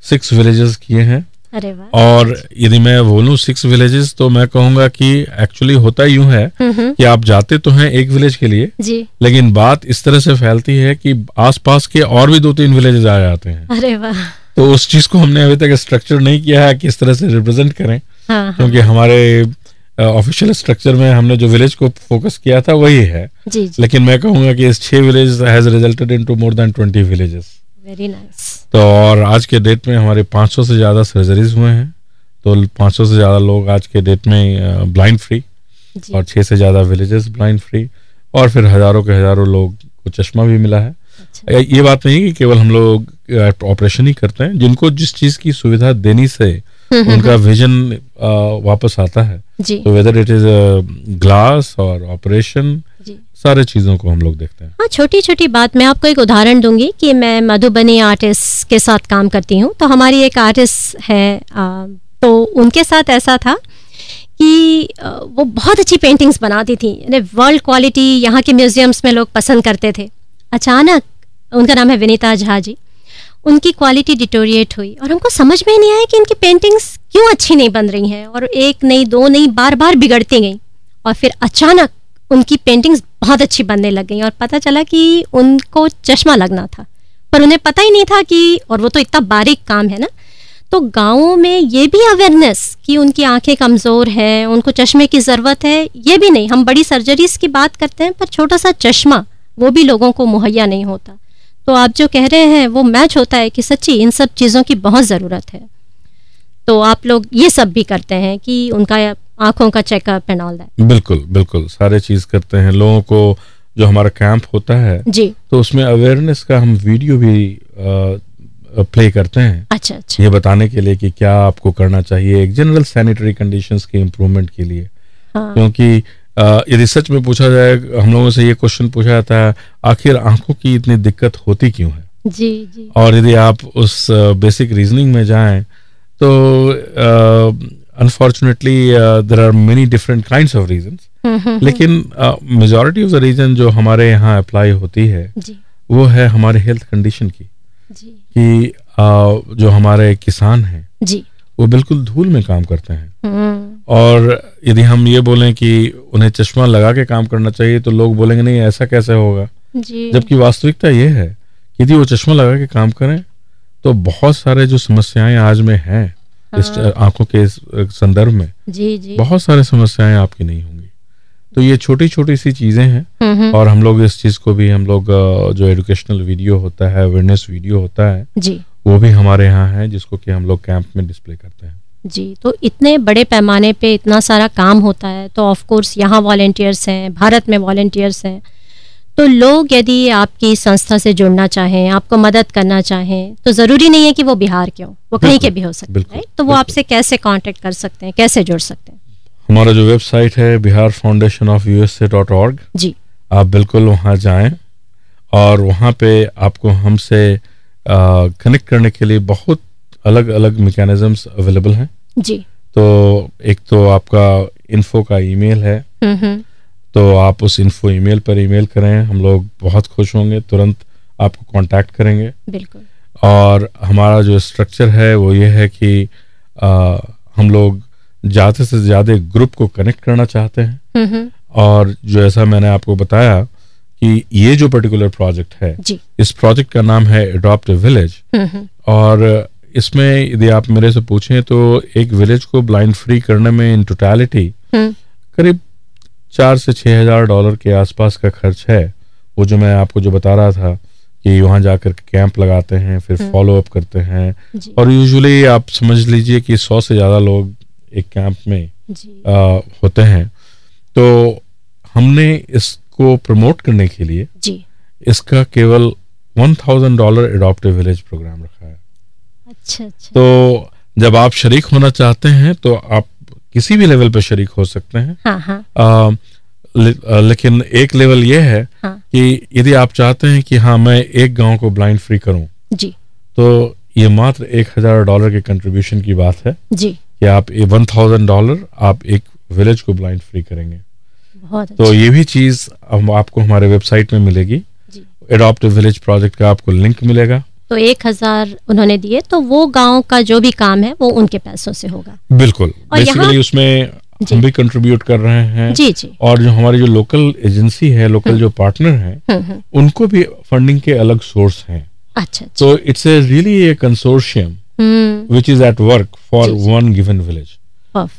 [SPEAKER 3] सिक्स विलेजेस किए हैं।
[SPEAKER 1] अरे
[SPEAKER 3] और यदि मैं बोलूँ सिक्स विलेजेस तो मैं कहूँगा कि एक्चुअली होता यूँ है
[SPEAKER 1] हम्म, हम्म,
[SPEAKER 3] कि आप जाते तो हैं एक विलेज के लिए
[SPEAKER 1] जी।
[SPEAKER 3] लेकिन बात इस तरह से फैलती है कि आसपास के और भी दो तीन विलेजेस आ जाते हैं।
[SPEAKER 1] अरे वाह।
[SPEAKER 3] तो उस चीज़ को हमने अभी तक स्ट्रक्चर नहीं किया है कि इस तरह से रिप्रेजेंट करें
[SPEAKER 1] हाँ हाँ।
[SPEAKER 3] क्योंकि हमारे ऑफिशियल स्ट्रक्चर में हमने जो विलेज को फोकस किया था वही है।
[SPEAKER 1] जी जी।
[SPEAKER 3] लेकिन मैं कहूँगा कि इस छह village has resulted into more than twenty villages
[SPEAKER 1] very nice
[SPEAKER 3] तो और आज के डेट में हमारे 500 से ज़्यादा सर्जरीज हुए हैं। तो 500 से ज़्यादा लोग आज के डेट में ब्लाइंड फ्री और छः से ज़्यादा विलेजेस ब्लाइंड फ्री और फिर हज़ारों के हज़ारों लोग को चश्मा भी मिला है।
[SPEAKER 1] अच्छा।
[SPEAKER 3] ये बात नहीं कि केवल हम लोग ऑपरेशन ही करते हैं। जिनको जिस चीज़ की सुविधा देनी से उनका विजन वापस आता है। तो वेदर इट इज़ ग्लास और ऑपरेशन सारे चीज़ों को हम लोग देखते हैं।
[SPEAKER 1] हाँ छोटी छोटी बात मैं आपको एक उदाहरण दूँगी कि मैं मधुबनी आर्टिस्ट के साथ काम करती हूँ। तो हमारी एक आर्टिस्ट है आ, तो उनके साथ ऐसा था कि वो बहुत अच्छी पेंटिंग्स बनाती थी। वर्ल्ड क्वालिटी यहाँ के म्यूजियम्स में लोग पसंद करते थे। अचानक उनका नाम है विनीता झा जी। उनकी क्वालिटी डिटोरिएट हुई और हमको समझ में नहीं आया कि इनकी पेंटिंग्स क्यों अच्छी नहीं बन रही हैं और एक नहीं दो नहीं बार बार बिगड़ती गई। और फिर अचानक उनकी पेंटिंग्स बहुत अच्छी बनने लग गई और पता चला कि उनको चश्मा लगना था। पर उन्हें पता ही नहीं था कि, और वो तो इतना बारीक काम है ना तो गाँवों में ये भी अवेयरनेस कि उनकी आँखें कमज़ोर हैं, उनको चश्मे की ज़रूरत है, ये भी नहीं। हम बड़ी सर्जरीज की बात करते हैं, पर छोटा सा चश्मा, वो भी लोगों को मुहैया नहीं होता। तो आप जो कह रहे हैं, वो मैच होता है कि सच्ची इन सब चीज़ों की बहुत ज़रूरत है। तो आप लोग ये सब भी करते हैं कि उनका आँखों का चेकअप एंड ऑल दैट
[SPEAKER 3] बिल्कुल बिल्कुल। सारे चीज़ करते हैं। लोगों को जो हमारा कैंप होता है
[SPEAKER 1] जी।
[SPEAKER 3] तो उसमें अवेयरनेस का हम वीडियो भी आ, प्ले करते हैं।
[SPEAKER 1] अच्छा अच्छा।
[SPEAKER 3] ये बताने के लिए कि क्या आपको करना चाहिए एक जनरल सैनिटरी कंडीशंस के इम्प्रूवमेंट के लिए।
[SPEAKER 1] हाँ।
[SPEAKER 3] क्योंकि यदि सच में पूछा जाए हम लोगों से ये क्वेश्चन पूछा जाता है आखिर आँखों की इतनी दिक्कत होती क्यों है?
[SPEAKER 1] जी जी।
[SPEAKER 3] और यदि आप उस बेसिक रीजनिंग में जाएँ तो अ, unfortunately there are many different kind of reason लेकिन मेजोरिटी ऑफ़ द रीजन जो हमारे यहाँ अप्लाई होती है
[SPEAKER 1] जी।
[SPEAKER 3] वो है हमारे हेल्थ कंडीशन की।
[SPEAKER 1] जी।
[SPEAKER 3] कि uh, जो हमारे किसान हैं वो बिल्कुल धूल में काम करते हैं।
[SPEAKER 1] हम्म,
[SPEAKER 3] और यदि हम ये बोलें कि उन्हें चश्मा लगा के काम करना चाहिए तो लोग बोलेंगे नहीं ऐसा कैसे होगा? जबकि वास्तविकता ये है यदि वो चश्मा लगा के काम करें तो बहुत सारे जो समस्याएँ आज में हैं इस
[SPEAKER 1] हाँ।
[SPEAKER 3] आँखों के संदर्भ में
[SPEAKER 1] जी जी।
[SPEAKER 3] बहुत सारे समस्याएँ आपकी नहीं होंगी। तो ये छोटी छोटी सी चीज़ें हैं
[SPEAKER 1] हम्म, हम्म,
[SPEAKER 3] और हम लोग इस चीज़ को भी हम लोग जो एजुकेशनल वीडियो होता है अवेयरनेस वीडियो होता है
[SPEAKER 1] जी।
[SPEAKER 3] वो भी हमारे यहाँ है जिसको कि हम लोग कैंप में डिस्प्ले करते हैं।
[SPEAKER 1] जी तो इतने बड़े पैमाने पे इतना सारा काम होता है तो ऑफ़ कोर्स यहाँ वॉलेंटियर्स हैं भारत में वॉलेंटियर्स हैं तो लोग यदि आपकी संस्था से जुड़ना चाहें आपको मदद करना चाहें तो ज़रूरी नहीं है कि वो बिहार के हों। वो कहीं के भी हो सकते हैं तो वो आपसे कैसे कांटेक्ट कर सकते हैं कैसे जुड़ सकते हैं?
[SPEAKER 3] हमारा जो वेबसाइट है Bihar foundation of USA dot org
[SPEAKER 1] जी।
[SPEAKER 3] आप बिल्कुल वहाँ जाएँ और वहाँ पे आपको हमसे कनेक्ट करने के लिए बहुत अलग अलग मैकेनिज्म्स अवेलेबल हैं।
[SPEAKER 1] जी।
[SPEAKER 3] तो एक तो आपका इन्फो का ईमेल है।
[SPEAKER 1] हम्म हम्म।
[SPEAKER 3] तो आप उस इन्फो ईमेल पर ईमेल करें हम लोग बहुत खुश होंगे तुरंत आपको कांटेक्ट करेंगे।
[SPEAKER 1] बिल्कुल।
[SPEAKER 3] और हमारा जो स्ट्रक्चर है वो ये है कि आ, हम लोग ज़्यादा से ज़्यादा ग्रुप को कनेक्ट करना चाहते हैं।
[SPEAKER 1] हम्म हम्म।
[SPEAKER 3] और जो ऐसा मैंने आपको बताया कि ये जो पर्टिकुलर प्रोजेक्ट है
[SPEAKER 1] जी।
[SPEAKER 3] इस प्रोजेक्ट का नाम है एडॉप्ट विलेज
[SPEAKER 1] हम्म हम्म।
[SPEAKER 3] और इसमें यदि आप मेरे से पूछें तो एक विलेज को ब्लाइंड फ्री करने में इन टोटलिटी करीब चार से छः हज़ार डॉलर के आसपास का खर्च है। वो जो मैं आपको जो बता रहा था कि वहाँ जाकर कैंप लगाते हैं फिर
[SPEAKER 1] हम्म।
[SPEAKER 3] फॉलो अप करते हैं। और यूजुअली आप समझ लीजिए कि सौ से ज़्यादा लोग एक कैंप में
[SPEAKER 1] जी।
[SPEAKER 3] आ, होते हैं। तो हमने इसको प्रमोट करने के लिए
[SPEAKER 1] जी।
[SPEAKER 3] इसका केवल one thousand dollar adoptive village program रखा है।
[SPEAKER 1] अच्छा अच्छा।
[SPEAKER 3] तो जब आप शरीक होना चाहते हैं तो आप किसी भी लेवल पर शरीक हो सकते हैं।
[SPEAKER 1] हाँ हाँ।
[SPEAKER 3] आ, ले, आ, लेकिन एक लेवल ये है
[SPEAKER 1] हाँ।
[SPEAKER 3] कि यदि आप चाहते हैं कि हाँ मैं एक गाँव को ब्लाइंड फ्री करूँ
[SPEAKER 1] जी।
[SPEAKER 3] तो ये मात्र एक हज़ार डॉलर के कंट्रीब्यूशन की बात है
[SPEAKER 1] जी।
[SPEAKER 3] कि आप वन थाउज़ेंड डॉलर आप एक विलेज को ब्लाइंड फ्री करेंगे।
[SPEAKER 1] बहुत
[SPEAKER 3] तो
[SPEAKER 1] अच्छा।
[SPEAKER 3] ये भी चीज़ हम आपको हमारे वेबसाइट में मिलेगी।
[SPEAKER 1] जी।
[SPEAKER 3] एडॉप्टिव विलेज प्रोजेक्ट का आपको लिंक मिलेगा।
[SPEAKER 1] तो एक हज़ार उन्होंने दिए तो वो गाँव का जो भी काम है वो उनके पैसों से होगा।
[SPEAKER 3] बिल्कुल।
[SPEAKER 1] और यहाँ-
[SPEAKER 3] उसमें हम भी कंट्रीब्यूट कर रहे हैं।
[SPEAKER 1] जी जी।
[SPEAKER 3] और जो हमारी जो लोकल एजेंसी है लोकल जो पार्टनर हैं
[SPEAKER 1] हम्म हम्म।
[SPEAKER 3] उनको भी फंडिंग के अलग सोर्स हैं।
[SPEAKER 1] अच्छा
[SPEAKER 3] तो it's a
[SPEAKER 1] really
[SPEAKER 3] a consortium hmm. Which is
[SPEAKER 1] at work
[SPEAKER 3] for. One given
[SPEAKER 1] village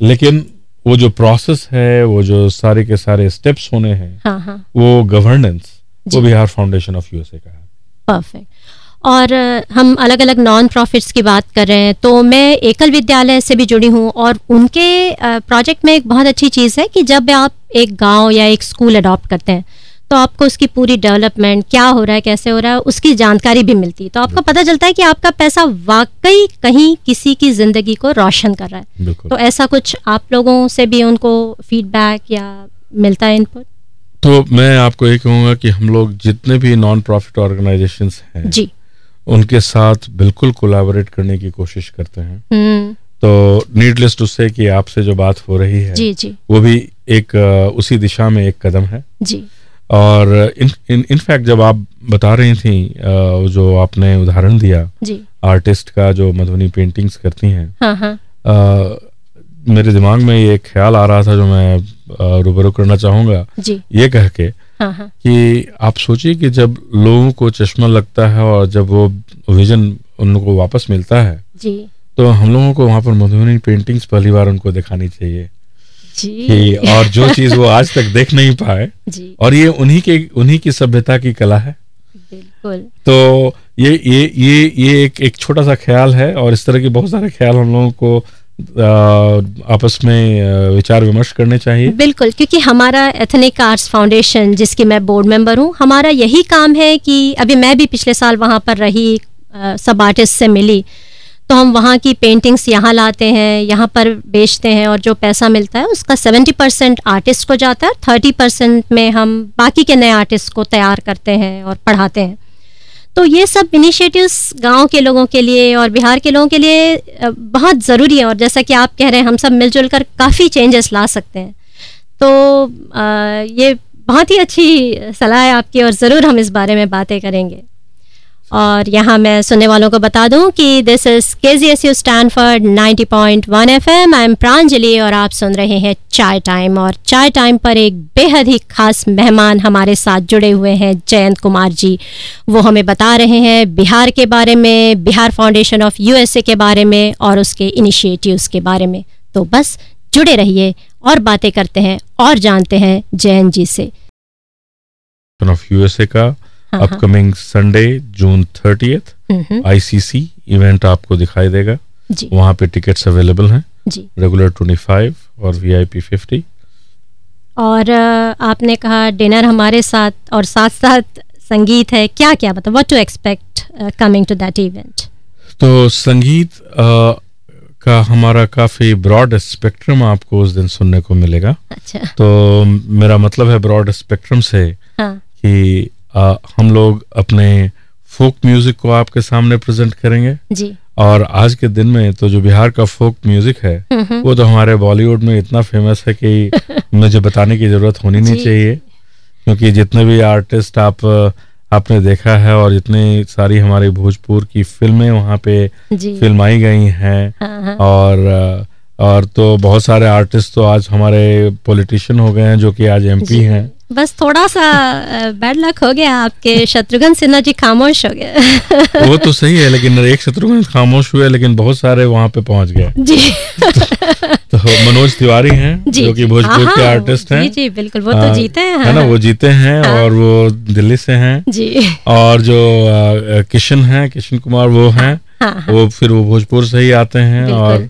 [SPEAKER 3] लेकिन वो जो प्रोसेस है वो जो सारे के सारे स्टेप्स होने हैं
[SPEAKER 1] हाँ हाँ।
[SPEAKER 3] वो गवर्नेंस वो बिहार फाउंडेशन ऑफ़ यूएसए का है।
[SPEAKER 1] परफेक्ट और हम अलग अलग नॉन प्रॉफिट्स की बात कर रहे हैं तो मैं एकल विद्यालय से भी जुड़ी हूँ और उनके प्रोजेक्ट में एक बहुत अच्छी चीज़ है कि जब आप एक गाँव या एक स्कूल अडॉप्ट करते हैं तो आपको उसकी पूरी डेवलपमेंट क्या हो रहा है कैसे हो रहा है उसकी जानकारी भी मिलती है। तो आपको पता चलता है कि आपका पैसा वाकई कहीं किसी की ज़िंदगी को रोशन कर रहा है। तो ऐसा कुछ आप लोगों से भी उनको फीडबैक या मिलता है इनपुट
[SPEAKER 3] तो मैं आपको ये कहूँगा कि हम लोग जितने भी नॉन प्रॉफिट ऑर्गेनाइजेशंस हैं
[SPEAKER 1] जी।
[SPEAKER 3] उनके साथ बिल्कुल कोलैबोरेट करने की कोशिश करते हैं।
[SPEAKER 1] हम्म
[SPEAKER 3] तो नीडलेस टू से कि आपसे जो बात हो रही है
[SPEAKER 1] जी जी।
[SPEAKER 3] वो भी एक उसी दिशा में एक कदम है।
[SPEAKER 1] जी।
[SPEAKER 3] और इन इन इनफैक्ट जब आप बता रही थी जो आपने उदाहरण दिया
[SPEAKER 1] जी।
[SPEAKER 3] आर्टिस्ट का जो मधुबनी पेंटिंग्स करती हैं
[SPEAKER 1] हाँ हाँ।
[SPEAKER 3] मेरे दिमाग में ये ख्याल आ रहा था जो मैं रूबरू करना चाहूँगा।
[SPEAKER 1] जी।
[SPEAKER 3] ये कह के
[SPEAKER 1] हाँ
[SPEAKER 3] कि आप सोचिए कि जब लोगों को चश्मा लगता है और जब वो विजन उनको वापस मिलता है
[SPEAKER 1] जी।
[SPEAKER 3] तो हम लोगों को वहाँ पर मधुबनी पेंटिंग्स पहली बार उनको दिखानी चाहिए।
[SPEAKER 1] जी।
[SPEAKER 3] कि और जो चीज़ वो आज तक देख नहीं पाए
[SPEAKER 1] जी।
[SPEAKER 3] और ये उन्हीं के उन्हीं की सभ्यता की कला है।
[SPEAKER 1] बिल्कुल।
[SPEAKER 3] तो ये ये ये ये एक एक छोटा सा ख्याल है और इस तरह के बहुत सारे ख्याल हम लोगों को आपस में विचार विमर्श करने चाहिए।
[SPEAKER 1] बिल्कुल, क्योंकि हमारा एथनिक आर्ट्स फाउंडेशन जिसकी मैं बोर्ड मेंबर हूँ, हमारा यही काम है कि अभी मैं भी पिछले साल वहाँ पर रही सब आर्टिस्ट से मिली। तो हम वहाँ की पेंटिंग्स यहाँ लाते हैं, यहाँ पर बेचते हैं और जो पैसा मिलता है, उसका सेवेंटी परसेंट आर्टिस्ट को जाता है थर्टी परसेंट में हम बाकी के नए आर्टिस्ट को तैयार करते हैं और पढ़ाते हैं। तो ये सब इनिशिएटिव्स गाँव के लोगों के लिए और बिहार के लोगों के लिए बहुत ज़रूरी है। और जैसा कि आप कह रहे हैं, हम सब मिलजुल कर काफ़ी चेंजेस ला सकते हैं। तो ये बहुत ही अच्छी सलाह है आपकी और ज़रूर हम इस बारे में बातें करेंगे। और यहाँ मैं सुनने वालों को बता दूँ कि this is K G S U Stanford ninety point one F M I am Pranjali और आप सुन रहे हैं चाय टाइम और चाय टाइम पर एक बेहद ही खास मेहमान हमारे साथ जुड़े हुए हैं जयंत कुमार जी। वो हमें बता रहे हैं बिहार के बारे में, बिहार फाउंडेशन ऑफ़ यूएसए के बारे में और उसके इनिशिएटिव्स के बारे में। तो बस जुड़े रहिए और बातें करते हैं और जानते हैं जयंत जी से।
[SPEAKER 3] ऑफ़ यूएसए का upcoming Sunday June thirtieth ICC event आपको दिखाई देगा। वहाँ पे टिकट्स अवेलेबल हैं। रेगुलर ट्वेंटी फाइव और वी आई पी फिफ्टी
[SPEAKER 1] और आपने कहा डिनर हमारे साथ और साथ साथ संगीत है। क्या क्या मतलब what to expect coming to that event
[SPEAKER 3] तो संगीत uh, का हमारा काफ़ी ब्रॉड स्पेक्ट्रम आपको उस दिन सुनने को मिलेगा।
[SPEAKER 1] अच्छा।
[SPEAKER 3] तो मेरा मतलब है ब्रॉड स्पेक्ट्रम से हाँ. कि आ, हम लोग अपने फोक म्यूज़िक को आपके सामने प्रेजेंट करेंगे।
[SPEAKER 1] जी।
[SPEAKER 3] और आज के दिन में तो जो बिहार का फोक म्यूज़िक है हम्म, हम्म। वो तो हमारे बॉलीवुड में इतना फ़ेमस है कि मुझे बताने की ज़रूरत होनी नहीं चाहिए। क्योंकि जितने भी आर्टिस्ट आप आपने देखा है और जितनी सारी हमारी भोजपुर की फ़िल्में वहाँ पे फिल्माई गई हैं। हाँ, हाँ। और और तो बहुत सारे आर्टिस्ट तो आज हमारे पॉलिटिशियन हो गए हैं जो कि आज एमपी हैं।
[SPEAKER 1] बस थोड़ा सा बैड लक हो गया आपके शत्रुघ्न सिन्हा जी खामोश हो गए।
[SPEAKER 3] वो तो सही है लेकिन एक शत्रुघ्न खामोश हुए लेकिन बहुत सारे वहाँ पे पहुँच गए।
[SPEAKER 1] जी।
[SPEAKER 3] तो, तो मनोज तिवारी हैं जो। कि भोजपुर के आर्टिस्ट हैं।
[SPEAKER 1] जी जी बिल्कुल वो तो जीते हैं
[SPEAKER 3] है ना वो जीते हैं हाँ। और वो दिल्ली से हैं।
[SPEAKER 1] जी।
[SPEAKER 3] और जो किशन हैं किशन कुमार वो हैं हाँ, हाँ। वो फिर वो भोजपुर से ही आते हैं और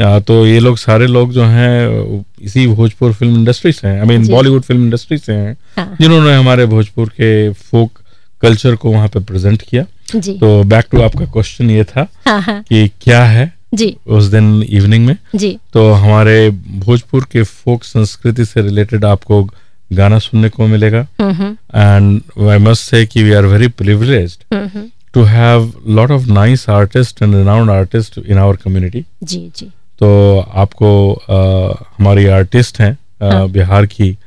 [SPEAKER 3] तो ये लोग सारे लोग जो हैं इसी भोजपुर फ़िल्म इंडस्ट्री से हैं। I mean Bollywood film industry से हैं हाँ। जिन्होंने हमारे भोजपुर के फोक कल्चर को वहाँ पे प्रेजेंट किया।
[SPEAKER 1] जी।
[SPEAKER 3] तो बैक टू आपका क्वेश्चन ये था हाँ, हाँ। कि क्या है
[SPEAKER 1] जी।
[SPEAKER 3] उस दिन इवनिंग में?
[SPEAKER 1] जी।
[SPEAKER 3] तो हमारे भोजपुर के फोक संस्कृति से रिलेटेड आपको गाना सुनने को मिलेगा। एंड आई मस्ट से कि we are very privileged to have lot of nice artist and renowned artist in our community
[SPEAKER 1] जी जी।
[SPEAKER 3] तो आपको आ, हमारी आर्टिस्ट हैं हाँ। बिहार की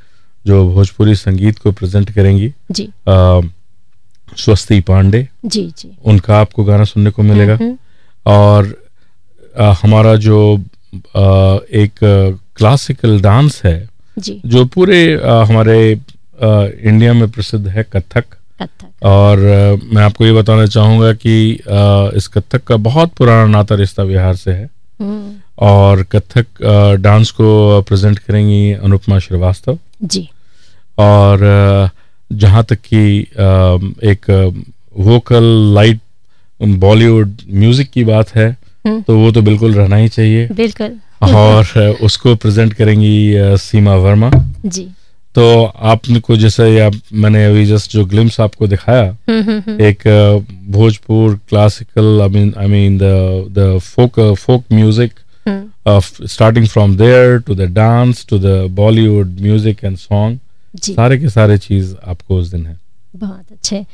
[SPEAKER 3] जो भोजपुरी संगीत को प्रेजेंट करेंगी।
[SPEAKER 1] जी।
[SPEAKER 3] स्वस्ति पांडे।
[SPEAKER 1] जी जी।
[SPEAKER 3] उनका आपको गाना सुनने को मिलेगा। हम्म, हम्म। और आ, हमारा जो आ, एक क्लासिकल डांस है
[SPEAKER 1] जी।
[SPEAKER 3] जो पूरे आ, हमारे आ, इंडिया में प्रसिद्ध है कथक।
[SPEAKER 1] कथक।
[SPEAKER 3] और आ, मैं आपको ये बताना चाहूँगा कि आ, इस कथक का बहुत पुराना नाता रिश्ता बिहार से है।
[SPEAKER 1] हम्म।
[SPEAKER 3] और कथक डांस को प्रेजेंट करेंगी अनुपमा श्रीवास्तव।
[SPEAKER 1] जी।
[SPEAKER 3] और जहाँ तक कि एक वोकल लाइट बॉलीवुड म्यूज़िक की बात है हम्म। तो वो तो बिल्कुल रहना ही चाहिए।
[SPEAKER 1] बिल्कुल।
[SPEAKER 3] और उसको प्रेजेंट करेंगी सीमा वर्मा।
[SPEAKER 1] जी।
[SPEAKER 3] तो आपको को जैसे आप मैंने अभी जस्ट जो ग्लिम्स आपको दिखाया
[SPEAKER 1] हम्म,
[SPEAKER 3] एक Bhojpur classical I mean I mean the the folk folk music of starting from there to the dance to the Bollywood music and song सारे के सारे चीज़ आपको उस दिन है।
[SPEAKER 1] बहुत अच्छे।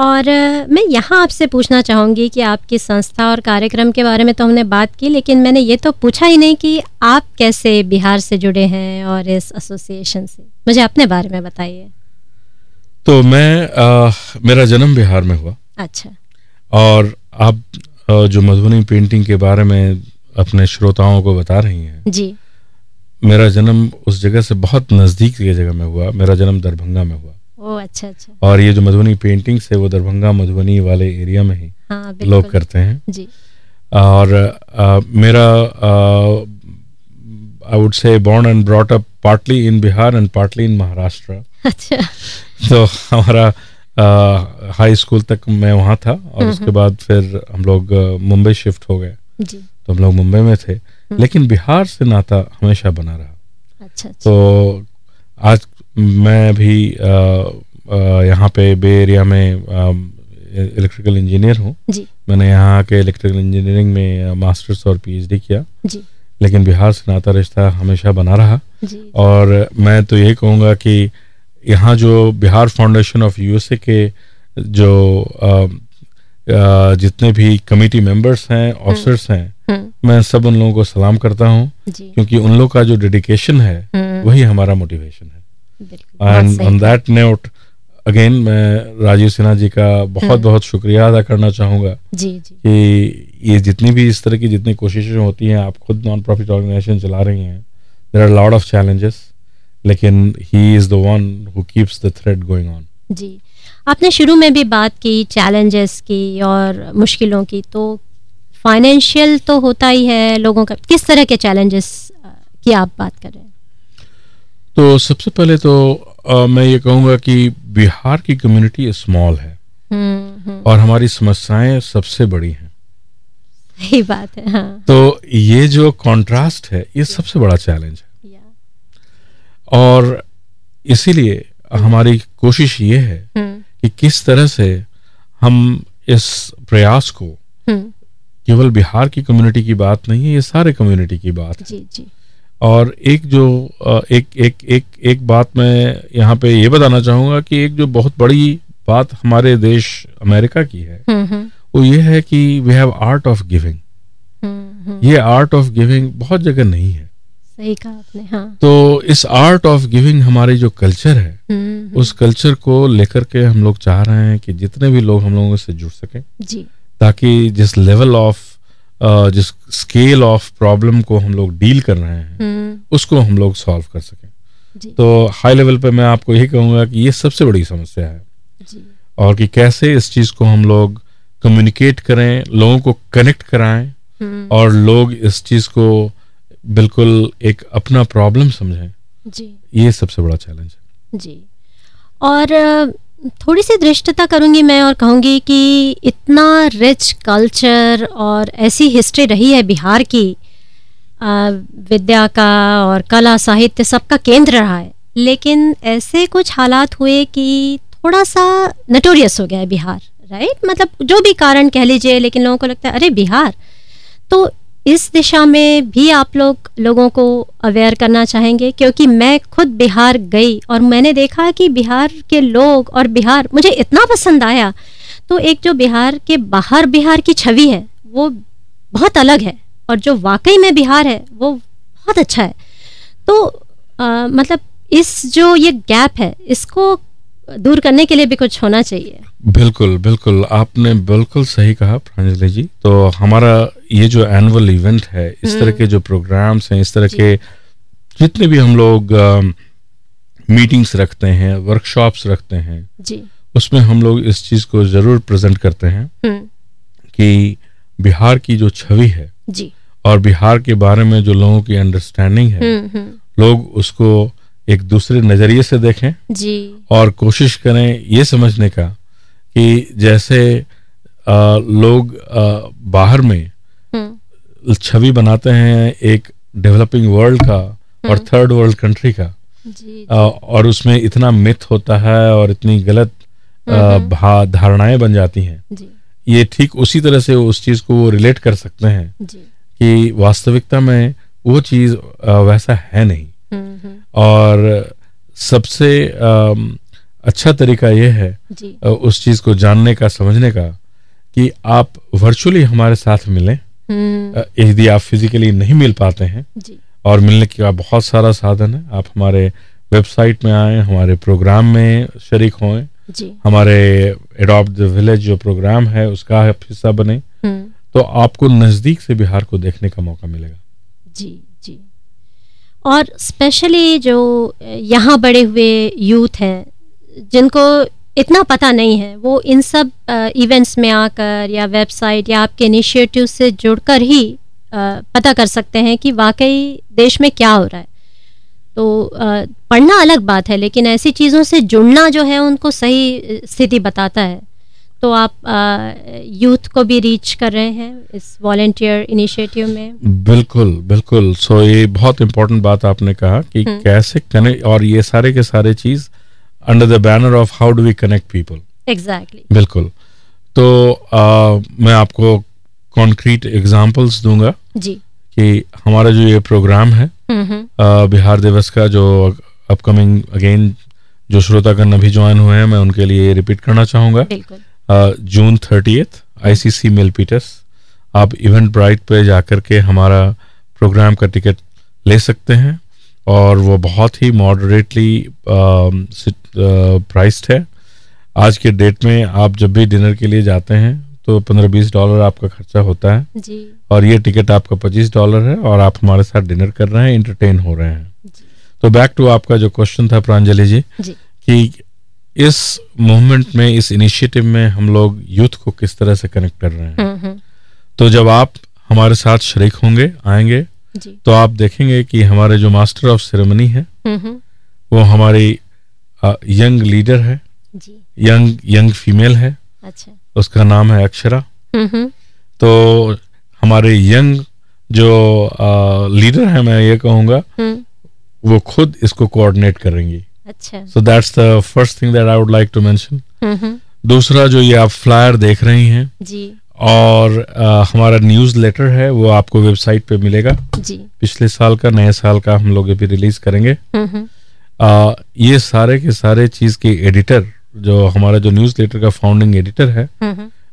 [SPEAKER 1] और मैं यहाँ आपसे पूछना चाहूँगी कि आपकी संस्था और कार्यक्रम के बारे में तो हमने बात की लेकिन मैंने ये तो पूछा ही नहीं कि आप कैसे बिहार से जुड़े हैं और इस एसोसिएशन से। मुझे अपने बारे में बताइए।
[SPEAKER 3] तो मैं आ, मेरा जन्म बिहार में हुआ।
[SPEAKER 1] अच्छा।
[SPEAKER 3] और आप जो मधुबनी पेंटिंग के बारे में अपने श्रोताओं को बता रही हैं।
[SPEAKER 1] जी।
[SPEAKER 3] मेरा जन्म उस जगह से बहुत नज़दीक की जगह में हुआ। मेरा जन्म दरभंगा में हुआ।
[SPEAKER 1] ओ अच्छा अच्छा।
[SPEAKER 3] और ये जो मधुबनी पेंटिंग से वो दरभंगा मधुबनी वाले एरिया में ही
[SPEAKER 1] हाँ,
[SPEAKER 3] लोग करते हैं।
[SPEAKER 1] जी।
[SPEAKER 3] और आ, मेरा I would say born and brought up partly in Bihar and partly in Maharashtra
[SPEAKER 1] अच्छा।
[SPEAKER 3] तो हमारा हाई स्कूल तक मैं वहाँ था। और हम्म, उसके हम्म। बाद फिर हम लोग मुंबई शिफ्ट हो गए।
[SPEAKER 1] जी।
[SPEAKER 3] तो हम लोग मुंबई में थे। हम्म। लेकिन बिहार से नाता हमेशा बना रहा।
[SPEAKER 1] अच्छा, अच्छा।
[SPEAKER 3] तो आज मैं भी यहाँ पे बे एरिया में इलेक्ट्रिकल इंजीनियर हूँ। मैंने यहाँ के इलेक्ट्रिकल इंजीनियरिंग में मास्टर्स और पीएचडी किया।
[SPEAKER 1] जी।
[SPEAKER 3] लेकिन बिहार से नाता रिश्ता हमेशा बना रहा। और मैं तो यही कहूँगा कि यहाँ जो बिहार फाउंडेशन ऑफ़ यूएसए के जो जितने भी कमेटी मेंबर्स हैं ऑफिसर्स हैं
[SPEAKER 1] हम्म।
[SPEAKER 3] मैं सब उन लोगों को सलाम करता हूँ क्योंकि उन लोगों का जो डेडिकेशन है
[SPEAKER 1] हम्म।
[SPEAKER 3] वही हमारा मोटिवेशन है।
[SPEAKER 1] And
[SPEAKER 3] on that note again मैं राजीव सिन्हा जी का बहुत
[SPEAKER 1] हम्म।
[SPEAKER 3] बहुत शुक्रिया अदा करना चाहूँगा
[SPEAKER 1] जी जी।
[SPEAKER 3] कि ये जितनी भी इस तरह की जितनी कोशिशें होती हैं आप खुद नॉन प्रॉफिट ऑर्गेनाइजेशन चला रही हैं there are lot of challenges लेकिन he is the one who keeps the thread going on
[SPEAKER 1] जी। आपने शुरू में भी बात की चैलेंजेस की और मुश्किलों की तो फाइनेंशियल तो होता ही है लोगों का। किस तरह के चैलेंजेस की आप बात कर रहे हैं?
[SPEAKER 3] तो सबसे पहले तो अ, मैं ये कहूँगा कि बिहार की कम्युनिटी स्मॉल है।
[SPEAKER 1] हम्म हम्म,
[SPEAKER 3] और हमारी समस्याएँ सबसे बड़ी हैं।
[SPEAKER 1] सही बात है हाँ।
[SPEAKER 3] तो ये जो कॉन्ट्रास्ट है ये सबसे बड़ा चैलेंज है।
[SPEAKER 1] या,
[SPEAKER 3] और इसीलिए हमारी कोशिश ये है
[SPEAKER 1] हम्म।
[SPEAKER 3] कि किस तरह से हम इस प्रयास को
[SPEAKER 1] हम्म।
[SPEAKER 3] केवल बिहार की कम्युनिटी की बात नहीं है ये सारे कम्युनिटी की बात है।
[SPEAKER 1] जी जी।
[SPEAKER 3] और एक जो एक एक एक एक बात मैं यहाँ पे ये बताना चाहूँगा कि एक जो बहुत बड़ी बात हमारे देश अमेरिका की है
[SPEAKER 1] हम्म हम्म।
[SPEAKER 3] वो ये है कि we have art
[SPEAKER 1] of giving
[SPEAKER 3] ये आर्ट ऑफ़ गिविंग बहुत जगह नहीं है।
[SPEAKER 1] सही कहा आपने हाँ।
[SPEAKER 3] तो इस आर्ट ऑफ़ गिविंग हमारी जो कल्चर है
[SPEAKER 1] हम्म,
[SPEAKER 3] उस कल्चर को लेकर के हम लोग चाह रहे हैं कि जितने भी लोग हम लोगों से जुड़ सकें
[SPEAKER 1] जी।
[SPEAKER 3] ताकि जिस लेवल ऑफ़ जिस स्केल ऑफ़ प्रॉब्लम को हम लोग डील कर रहे हैं
[SPEAKER 1] हम्म।
[SPEAKER 3] उसको हम लोग सॉल्व कर सकें।
[SPEAKER 1] जी।
[SPEAKER 3] तो हाई लेवल पे मैं आपको यही कहूँगा कि ये सबसे बड़ी समस्या है।
[SPEAKER 1] जी।
[SPEAKER 3] और कि कैसे इस चीज़ को हम लोग कम्युनिकेट करें लोगों को कनेक्ट कराएँ
[SPEAKER 1] हम्म,
[SPEAKER 3] और लोग इस चीज़ को बिल्कुल एक अपना प्रॉब्लम समझें
[SPEAKER 1] जी।
[SPEAKER 3] ये सबसे बड़ा चैलेंज है।
[SPEAKER 1] जी। और थोड़ी सी दृष्टता करूँगी मैं और कहूँगी कि इतना रिच कल्चर और ऐसी हिस्ट्री रही है बिहार की अ, विद्या का और कला साहित्य सबका केंद्र रहा है। लेकिन ऐसे कुछ हालात हुए कि थोड़ा सा नटोरियस हो गया है बिहार राइट मतलब जो भी कारण कह लीजिए लेकिन लोगों को लगता है अरे बिहार? तो इस दिशा में भी आप लोग लोगों को अवेयर करना चाहेंगे क्योंकि मैं खुद बिहार गई और मैंने देखा कि बिहार के लोग और बिहार मुझे इतना पसंद आया। तो एक जो बिहार के बाहर बिहार की छवि है वो बहुत अलग है। और जो वाकई में बिहार है वो बहुत अच्छा है। तो अ, मतलब इस जो ये गैप है इसको दूर करने के लिए भी कुछ होना चाहिए।
[SPEAKER 3] बिल्कुल बिल्कुल। आपने बिल्कुल सही कहा प्रांजलि जी। तो हमारा ये जो एनुअल इवेंट है इस तरह के जो प्रोग्राम्स हैं इस तरह के जितने भी हम लोग मीटिंग्स रखते हैं वर्कशॉप्स रखते हैं
[SPEAKER 1] जी।
[SPEAKER 3] उसमें हम लोग इस चीज़ को ज़रूर प्रेजेंट करते हैं
[SPEAKER 1] हम्म।
[SPEAKER 3] कि बिहार की जो छवि है
[SPEAKER 1] जी।
[SPEAKER 3] और बिहार के बारे में जो लोगों की अंडरस्टैंडिंग है
[SPEAKER 1] हम्म हम्म।
[SPEAKER 3] लोग उसको एक दूसरे नज़रिए से देखें
[SPEAKER 1] जी।
[SPEAKER 3] और कोशिश करें ये समझने का कि जैसे आ, लोग आ, बाहर में
[SPEAKER 1] हम्म।
[SPEAKER 3] छवि बनाते हैं एक डेवलपिंग वर्ल्ड का और थर्ड वर्ल्ड कंट्री का।
[SPEAKER 1] जी
[SPEAKER 3] आ, और उसमें इतना मिथ होता है और इतनी गलत आ, धारणाएँ बन जाती हैं।
[SPEAKER 1] जी।
[SPEAKER 3] ये ठीक उसी तरह से उस चीज़ को वो रिलेट कर सकते हैं
[SPEAKER 1] जी।
[SPEAKER 3] कि वास्तविकता में वो चीज़ वैसा है नहीं।
[SPEAKER 1] हम्म हम्म
[SPEAKER 3] और सबसे अच्छा तरीका यह है
[SPEAKER 1] जी।
[SPEAKER 3] उस चीज़ को जानने का समझने का कि आप वर्चुअली हमारे साथ मिलें।
[SPEAKER 1] हम्म।
[SPEAKER 3] यदि आप फिजिकली नहीं मिल पाते हैं
[SPEAKER 1] जी।
[SPEAKER 3] और मिलने का बहुत सारा साधन है आप हमारे वेबसाइट में आए हमारे प्रोग्राम में शरीक हों हमारे एडॉप्ट द विलेज जो प्रोग्राम है उसका हिस्सा बने
[SPEAKER 1] हम्म।
[SPEAKER 3] तो आपको नज़दीक से बिहार को देखने का मौका मिलेगा।
[SPEAKER 1] जी जी। और स्पेशली जो यहाँ बड़े हुए यूथ हैं जिनको इतना पता नहीं है वो इन सब इवेंट्स में आकर या वेबसाइट या आपके इनिशिएटिव से जुड़कर ही अ, पता कर सकते हैं कि वाकई देश में क्या हो रहा है। तो अ, पढ़ना अलग बात है लेकिन ऐसी चीज़ों से जुड़ना जो है उनको सही स्थिति बताता है। तो आप यूथ को भी रीच कर रहे हैं इस वॉलेंटियर इनिशिएटिव में?
[SPEAKER 3] बिल्कुल बिल्कुल। सो ये बहुत इम्पोर्टेंट बात आपने कहा कि कैसे कनेक्ट और ये सारे के सारे चीज़ under the banner of how do we connect people
[SPEAKER 1] exactly
[SPEAKER 3] बिल्कुल। तो आ, मैं आपको कॉन्क्रीट एग्जांपल्स दूँगा
[SPEAKER 1] जी।
[SPEAKER 3] कि हमारा जो ये प्रोग्राम है
[SPEAKER 1] हम्म हम्म।
[SPEAKER 3] आ, बिहार दिवस का जो अपकमिंग अगेन जो श्रोतागण अभी ज्वाइन हुए हैं मैं उनके लिए रिपीट करना चाहूँगा। June thirty I C C Milpitas आप इवेंट ब्राइट पे जाकर के हमारा प्रोग्राम का टिकट ले सकते हैं और वो बहुत ही मॉडरेटली प्राइस्ड है। आज के डेट में आप जब भी डिनर के लिए जाते हैं तो पंद्रह बीस डॉलर आपका खर्चा होता है।
[SPEAKER 1] जी।
[SPEAKER 3] और ये टिकट आपका पच्चीस डॉलर है और आप हमारे साथ डिनर कर रहे हैं इंटरटेन हो रहे हैं। तो बैक टू आपका जो क्वेश्चन था प्रांजलि जी,
[SPEAKER 1] जी।
[SPEAKER 3] कि इस मूवमेंट में इस इनिशिएटिव में हम लोग यूथ को किस तरह से कनेक्ट कर रहे हैं?
[SPEAKER 1] हम्म, हम्म,
[SPEAKER 3] तो जब आप हमारे साथ शरीक होंगे आएँगे
[SPEAKER 1] जी।
[SPEAKER 3] तो आप देखेंगे कि हमारे जो मास्टर ऑफ़ सेरेमनी है वो हमारी यंग लीडर है
[SPEAKER 1] जी।
[SPEAKER 3] यंग यंग फीमेल है।
[SPEAKER 1] अच्छा।
[SPEAKER 3] उसका नाम है अक्षरा।
[SPEAKER 1] हम्म,
[SPEAKER 3] तो हमारे यंग जो आ, लीडर है मैं ये कहूँगा वो खुद इसको कोऑर्डिनेट करेंगी।
[SPEAKER 1] अच्छा।
[SPEAKER 3] So that's the first thing that I would like
[SPEAKER 1] to mention
[SPEAKER 3] दूसरा जो ये आप फ्लायर देख रही हैं
[SPEAKER 1] जी।
[SPEAKER 3] और अ, हमारा न्यूज़ लेटर है वो आपको वेबसाइट पे मिलेगा।
[SPEAKER 1] जी।
[SPEAKER 3] पिछले साल का नए साल का हम लोग अभी रिलीज़ करेंगे। आ, ये सारे के सारे चीज़ के एडिटर जो हमारा जो न्यूज़ लेटर का फाउंडिंग एडिटर है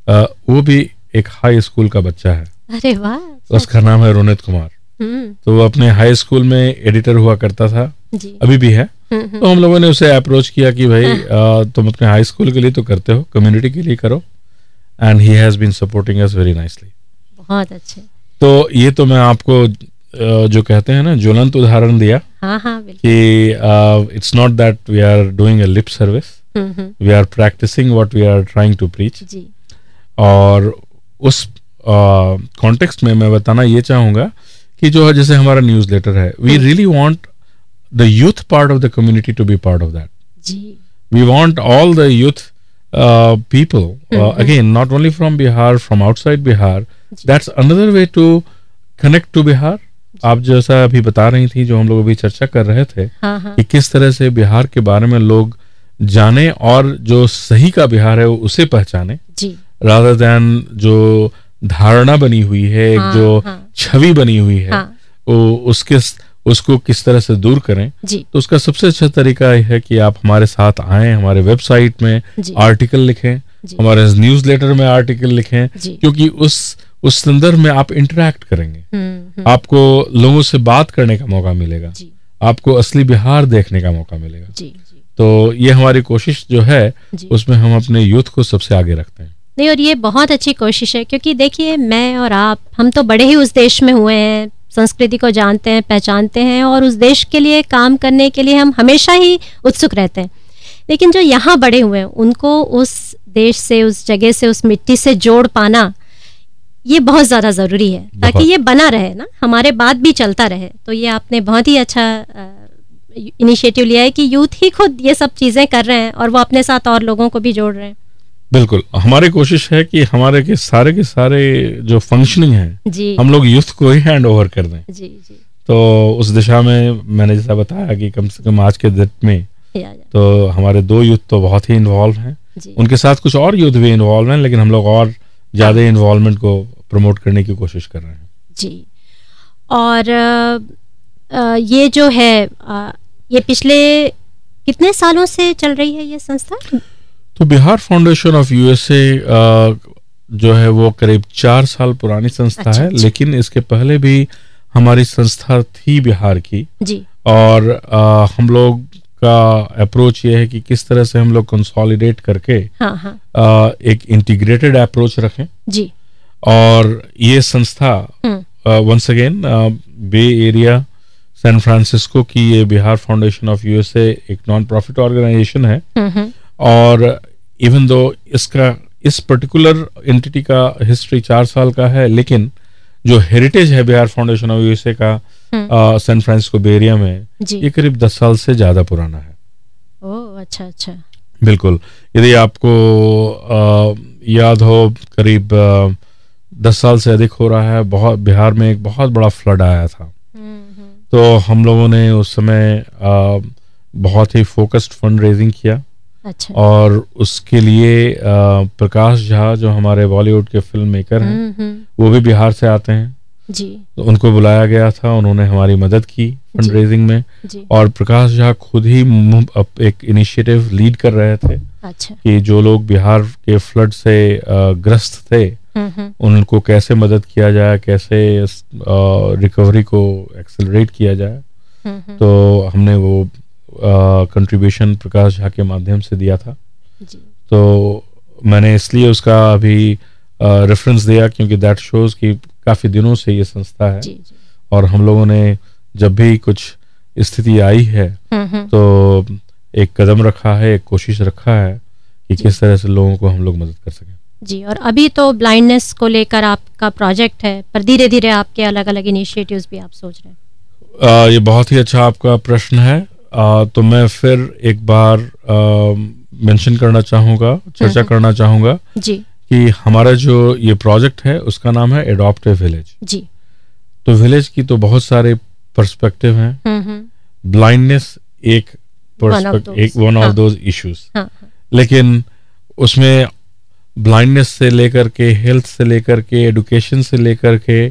[SPEAKER 3] आ, वो भी एक हाई स्कूल का बच्चा है।
[SPEAKER 1] अरे वाह
[SPEAKER 3] उसका नाम है रोनित कुमार। तो वो अपने हाई स्कूल में एडिटर हुआ करता था।
[SPEAKER 1] जी।
[SPEAKER 3] अभी भी है।
[SPEAKER 1] हम्म, हम्म,
[SPEAKER 3] तो हम लोगों ने उसे अप्रोच किया कि भाई आ, तुम अपने हाई स्कूल के लिए तो करते हो कम्युनिटी के लिए करो। And he has been supporting us very nicely
[SPEAKER 1] बहुत अच्छे।
[SPEAKER 3] तो ये तो मैं आपको जो कहते हैं ना ज्वलंत उदाहरण दिया
[SPEAKER 1] हाँ हाँ
[SPEAKER 3] कि it's not that we are doing a lip
[SPEAKER 1] service hmm,
[SPEAKER 3] hmm, we are practicing what we are trying to
[SPEAKER 1] preach
[SPEAKER 3] और उस कॉन्टेक्स्ट में मैं बताना ये चाहूँगा कि जो है जैसे हमारा न्यूज़ लेटर है we really want the youth part of the community to be
[SPEAKER 1] part
[SPEAKER 3] of that all the youth uh, people uh, again not only from bihar from outside bihar that's another way to connect to bihar. आप जैसा अभी बता रही थी जो हम लोग अभी चर्चा कर रहे थे
[SPEAKER 1] हाँ हाँ।
[SPEAKER 3] कि किस तरह से बिहार के बारे में लोग जाने और जो सही का बिहार है वो उसे पहचाने।
[SPEAKER 1] जी।
[SPEAKER 3] रादर देन जो धारणा बनी हुई है एक
[SPEAKER 1] हाँ,
[SPEAKER 3] जो
[SPEAKER 1] हाँ।
[SPEAKER 3] छवि बनी हुई है
[SPEAKER 1] हाँ।
[SPEAKER 3] वो उसके उसको किस तरह से दूर करें? तो उसका सबसे अच्छा तरीका ये है कि आप हमारे साथ आए हमारे वेबसाइट में आर्टिकल लिखें हमारे न्यूज़ लेटर में आर्टिकल लिखें क्योंकि उस उस संदर्भ में आप इंटरेक्ट करेंगे।
[SPEAKER 1] हम्म, हम्म,
[SPEAKER 3] आपको लोगों से बात करने का मौका मिलेगा। आपको असली बिहार देखने का मौका मिलेगा।
[SPEAKER 1] जी जी।
[SPEAKER 3] तो ये हमारी कोशिश जो है उसमें हम अपने यूथ को सबसे आगे रखते हैं।
[SPEAKER 1] नहीं और ये बहुत अच्छी कोशिश है क्योंकि देखिए मैं और आप हम तो बड़े ही उस देश में हुए हैं संस्कृति को जानते हैं पहचानते हैं और उस देश के लिए काम करने के लिए हम हमेशा ही उत्सुक रहते हैं। लेकिन जो यहाँ बड़े हुए हैं उनको उस देश से उस जगह से उस मिट्टी से जोड़ पाना ये बहुत ज़्यादा ज़रूरी है ताकि ये बना रहे ना? हमारे बाद भी चलता रहे। तो ये आपने बहुत ही अच्छा इनिशिएटिव लिया है कि यूथ ही खुद ये सब चीज़ें कर रहे हैं और वो अपने साथ और लोगों को भी जोड़ रहे हैं।
[SPEAKER 3] बिल्कुल। हमारी कोशिश है कि हमारे के सारे के सारे जो फंक्शनिंग है
[SPEAKER 1] जी।
[SPEAKER 3] हम लोग यूथ को ही हैंड ओवर कर दें।
[SPEAKER 1] जी जी।
[SPEAKER 3] तो उस दिशा में मैंने जैसा बताया कि कम से कम आज के डेट में तो हमारे दो यूथ तो बहुत ही इन्वॉल्व हैं। उनके साथ कुछ और यूथ भी इन्वॉल्व हैं लेकिन हम लोग और ज़्यादा इन्वॉल्वमेंट को प्रमोट करने की कोशिश कर रहे हैं।
[SPEAKER 1] जी। और ये जो है ये पिछले कितने सालों से चल रही है ये संस्था?
[SPEAKER 3] तो बिहार फाउंडेशन ऑफ़ यूएसए जो है वो करीब चार साल पुरानी संस्था
[SPEAKER 1] अच्छा,
[SPEAKER 3] है
[SPEAKER 1] अच्छा।
[SPEAKER 3] लेकिन इसके पहले भी हमारी संस्था थी बिहार की।
[SPEAKER 1] जी।
[SPEAKER 3] और अ, हम लोग का अप्रोच ये है कि किस तरह से हम लोग कंसोलिडेट करके
[SPEAKER 1] हाँ हाँ।
[SPEAKER 3] अ, एक इंटीग्रेटेड अप्रोच रखें।
[SPEAKER 1] जी।
[SPEAKER 3] और ये संस्था once again bay area San Francisco की ये बिहार फाउंडेशन ऑफ़ यूएसए एक नॉन प्रॉफिट ऑर्गेनाइजेशन है।
[SPEAKER 1] हम्म हम्म,
[SPEAKER 3] और इवन दो इसका इस पर्टिकुलर एंटिटी का हिस्ट्री चार साल का है लेकिन जो हेरिटेज है बिहार फाउंडेशन ऑफ़ यूएसए का सैन फ्रांसिस्को बे एरिया में ये करीब दस साल से ज़्यादा पुराना है।
[SPEAKER 1] ओ अच्छा अच्छा।
[SPEAKER 3] बिल्कुल। यदि आपको अ, याद हो करीब अ, दस साल से अधिक हो रहा है बहुत बिहार में एक बहुत बड़ा फ्लड आया था।
[SPEAKER 1] हम्म हम्म,
[SPEAKER 3] तो हम लोगों ने उस समय अ, बहुत ही फोकस्ड फंड रेजिंग किया।
[SPEAKER 1] अच्छा।
[SPEAKER 3] और उसके लिए प्रकाश झा जो हमारे बॉलीवुड के फ़िल्म मेकर हैं
[SPEAKER 1] हम्म हम्म,
[SPEAKER 3] वो भी बिहार से आते हैं।
[SPEAKER 1] जी।
[SPEAKER 3] तो उनको बुलाया गया था उन्होंने हमारी मदद की फंड रेजिंग में। और प्रकाश झा खुद ही एक इनिशिएटिव लीड कर रहे थे
[SPEAKER 1] अच्छा।
[SPEAKER 3] कि जो लोग बिहार के फ्लड से ग्रस्त थे
[SPEAKER 1] हम्म।
[SPEAKER 3] उनको कैसे मदद किया जाए कैसे रिकवरी को एक्सेलरेट किया जाए। तो हमने वो कंट्रीब्यूशन प्रकाश झा के माध्यम से दिया था।
[SPEAKER 1] जी।
[SPEAKER 3] तो मैंने इसलिए उसका अभी रेफरेंस दिया क्योंकि दैट शोज़ कि काफ़ी दिनों से ये संस्था है।
[SPEAKER 1] जी जी।
[SPEAKER 3] और हम लोगों ने जब भी कुछ स्थिति आई है
[SPEAKER 1] हम्म, हम्म।
[SPEAKER 3] तो एक कदम रखा है एक कोशिश रखा है कि किस तरह से लोगों को हम लोग मदद कर सकें।
[SPEAKER 1] जी और अभी तो ब्लाइंडनेस को लेकर आपका प्रोजेक्ट है पर धीरे धीरे आपके अलग अलग इनिशिएटिव्स भी आप सोच रहे हैं।
[SPEAKER 3] आ, ये बहुत ही अच्छा आपका प्रश्न है। आ, तो मैं फिर एक बार मेंशन करना चाहूँगा चर्चा। करना चाहूँगा
[SPEAKER 1] जी।
[SPEAKER 3] कि हमारा जो ये प्रोजेक्ट है उसका नाम है एडॉप्ट विलेज
[SPEAKER 1] जी।
[SPEAKER 3] तो विलेज की तो बहुत सारे पर्सपेक्टिव हैं। ब्लाइंडनेस एक एक वन। ऑफ़ दोज इश्यूज़ लेकिन उसमें ब्लाइंडनेस से लेकर के हेल्थ से लेकर के एडुकेशन से लेकर के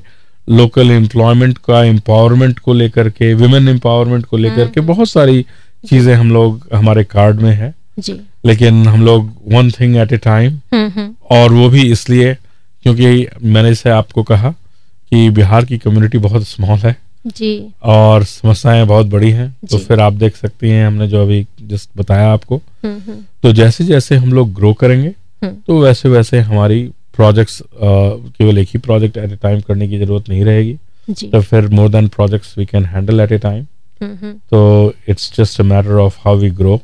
[SPEAKER 3] लोकल एम्प्लॉयमेंट का एम्पावरमेंट को लेकर के विमेन एम्पावरमेंट को लेकर के
[SPEAKER 1] हम्म।
[SPEAKER 3] बहुत सारी चीज़ें हम लोग हमारे कार्ड में है।
[SPEAKER 1] जी।
[SPEAKER 3] लेकिन हम लोग one thing at a time
[SPEAKER 1] हम्म हम्म।
[SPEAKER 3] और वो भी इसलिए क्योंकि मैंने इसे आपको कहा कि बिहार की कम्युनिटी बहुत स्मॉल है।
[SPEAKER 1] जी।
[SPEAKER 3] और समस्याएँ बहुत बड़ी हैं। तो फिर आप देख सकती हैं हमने जो अभी जस्ट बताया आपको।
[SPEAKER 1] हम्म हम्म।
[SPEAKER 3] तो जैसे जैसे हम लोग ग्रो करेंगे
[SPEAKER 1] हम्म।
[SPEAKER 3] तो वैसे वैसे हमारी प्रोजेक्ट्स केवल एक ही प्रोजेक्ट एट ए टाइम करने की ज़रूरत नहीं रहेगी। तो फिर more than projects we can handle at
[SPEAKER 1] a time
[SPEAKER 3] तो it's just a matter of how we grow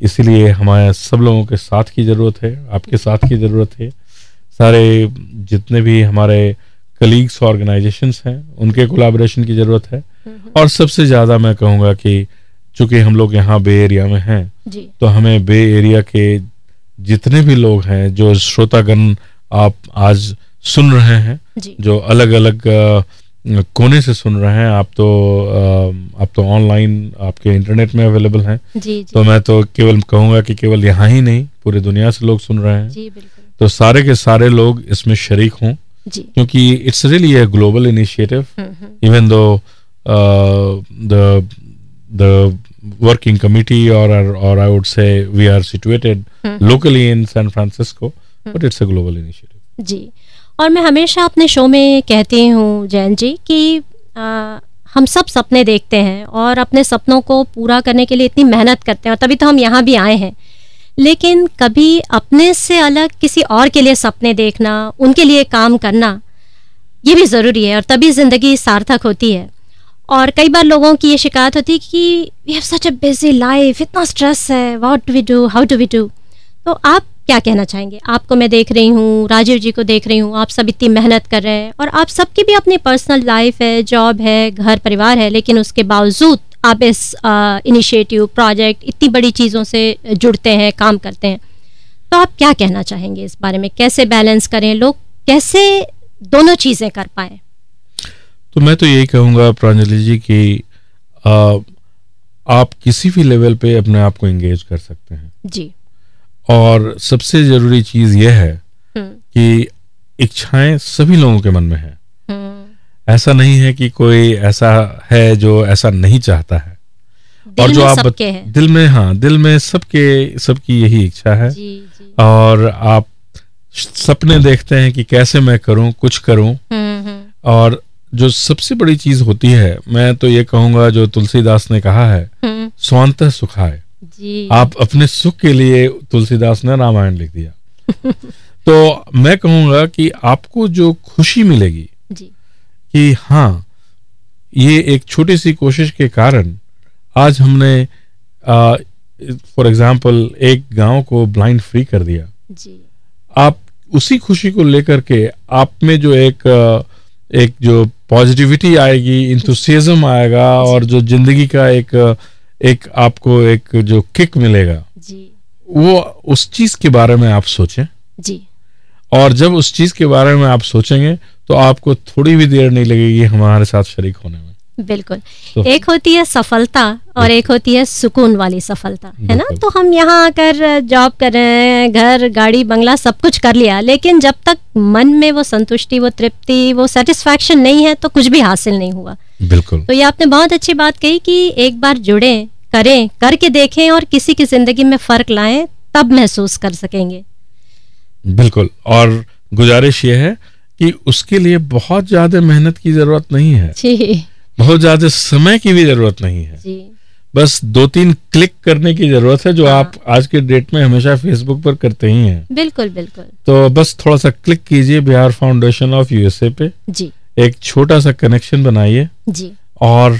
[SPEAKER 3] इसीलिए हमारे सब लोगों के साथ की ज़रूरत है आपके साथ की ज़रूरत है। सारे जितने भी हमारे कलीग्स ऑर्गेनाइजेशंस हैं उनके कोलाबोरेशन की ज़रूरत है। और सबसे ज़्यादा मैं कहूँगा कि चूँकि हम लोग यहाँ बे एरिया में हैं तो हमें बे एरिया के जितने भी लोग हैं जो श्रोतागण आप आज सुन रहे हैं
[SPEAKER 1] जी।
[SPEAKER 3] अलग अलग कोने से सुन रहे हैं। आप तो आप तो ऑनलाइन आपके इंटरनेट में अवेलेबल हैं।
[SPEAKER 1] जी जी।
[SPEAKER 3] तो मैं तो केवल कहूँगा कि केवल यहाँ ही नहीं पूरी दुनिया से लोग सुन रहे हैं।
[SPEAKER 1] जी बिल्कुल।
[SPEAKER 3] तो सारे के सारे लोग इसमें शरीक हों क्योंकि it's really a
[SPEAKER 1] global
[SPEAKER 3] initiative though uh, the the working committee or or I would say we are situated
[SPEAKER 1] hmm.
[SPEAKER 3] locally in San Francisco, but it's a global initiative.
[SPEAKER 1] जी। और मैं हमेशा अपने शो में कहती हूँ जैन जी कि आ, हम सब सपने देखते हैं और अपने सपनों को पूरा करने के लिए इतनी मेहनत करते हैं और तभी तो हम यहाँ भी आए हैं। लेकिन कभी अपने से अलग किसी और के लिए सपने देखना उनके लिए काम करना ये भी ज़रूरी है और तभी ज़िंदगी सार्थक होती है। और कई बार लोगों की ये शिकायत होती है कि we have such a busy life इतना स्ट्रेस है what do we do how do we do तो आप क्या कहना चाहेंगे? आपको मैं देख रही हूँ राजीव जी को देख रही हूँ आप सब इतनी मेहनत कर रहे हैं और आप सबकी भी अपनी पर्सनल लाइफ है जॉब है घर परिवार है लेकिन उसके बावजूद आप इस इनिशिएटिव प्रोजेक्ट इतनी बड़ी चीज़ों से जुड़ते हैं काम करते हैं। तो आप क्या कहना चाहेंगे इस बारे में? कैसे बैलेंस करें लोग? कैसे दोनों चीज़ें कर पाए?
[SPEAKER 3] तो मैं तो यही कहूँगा प्रांजलि जी कि आ, आप किसी भी लेवल पे अपने आप को एंगेज कर सकते हैं।
[SPEAKER 1] जी।
[SPEAKER 3] और सबसे ज़रूरी चीज़ यह है
[SPEAKER 1] हम्म।
[SPEAKER 3] कि इच्छाएँ सभी लोगों के मन में है।
[SPEAKER 1] हम्म।
[SPEAKER 3] ऐसा नहीं है कि कोई ऐसा है जो ऐसा नहीं चाहता है। और जो आप दिल में हाँ दिल में सबके सबकी यही इच्छा है।
[SPEAKER 1] जी जी।
[SPEAKER 3] और आप सपने देखते हैं कि कैसे मैं करूँ कुछ करूँ।
[SPEAKER 1] हम्म
[SPEAKER 3] और जो सबसे बड़ी चीज़ होती है मैं तो ये कहूँगा जो तुलसीदास ने कहा है स्वांत सुखाए
[SPEAKER 1] जी।
[SPEAKER 3] आप अपने सुख के लिए तुलसीदास ने रामायण लिख दिया। तो मैं कहूँगा कि आपको जो खुशी मिलेगी
[SPEAKER 1] जी।
[SPEAKER 3] कि हाँ ये एक छोटी सी कोशिश के कारण आज हमने फॉर एग्ज़ाम्पल एक गाँव को ब्लाइंड फ्री कर दिया।
[SPEAKER 1] जी।
[SPEAKER 3] आप उसी खुशी को लेकर के आप में जो एक एक जो पॉजिटिविटी आएगी इंथुसियाज्म आएगा और जो ज़िंदगी का एक एक आपको एक जो किक मिलेगा
[SPEAKER 1] जी।
[SPEAKER 3] वो उस चीज़ के बारे में आप सोचें।
[SPEAKER 1] जी।
[SPEAKER 3] और जब उस चीज़ के बारे में आप सोचेंगे तो आपको थोड़ी भी देर नहीं लगेगी हमारे साथ शरीक होने में।
[SPEAKER 1] बिल्कुल। तो, एक होती है सफलता और एक होती है सुकून वाली सफलता है ना? तो हम यहाँ आकर जॉब कर रहे हैं घर गाड़ी बंगला सब कुछ कर लिया लेकिन जब तक मन में वो संतुष्टि वो तृप्ति वो सेटिस्फैक्शन नहीं है तो कुछ भी हासिल नहीं हुआ।
[SPEAKER 3] बिल्कुल।
[SPEAKER 1] तो ये आपने बहुत अच्छी बात कही कि एक बार जुड़े करें करके देखें और किसी की ज़िंदगी में फ़र्क लाएँ तब महसूस कर सकेंगे।
[SPEAKER 3] बिल्कुल। और गुजारिश ये है कि उसके लिए बहुत ज़्यादा मेहनत की ज़रूरत नहीं है।
[SPEAKER 1] जी।
[SPEAKER 3] बहुत ज़्यादा समय की भी ज़रूरत नहीं है।
[SPEAKER 1] जी।
[SPEAKER 3] बस दो तीन क्लिक करने की ज़रूरत है जो हाँ। आप आज के डेट में हमेशा फेसबुक पर करते ही हैं।
[SPEAKER 1] बिल्कुल बिल्कुल।
[SPEAKER 3] तो बस थोड़ा सा क्लिक कीजिए बिहार फाउंडेशन ऑफ़ यूएसए पे।
[SPEAKER 1] जी।
[SPEAKER 3] एक छोटा सा कनेक्शन बनाइए।
[SPEAKER 1] जी।
[SPEAKER 3] और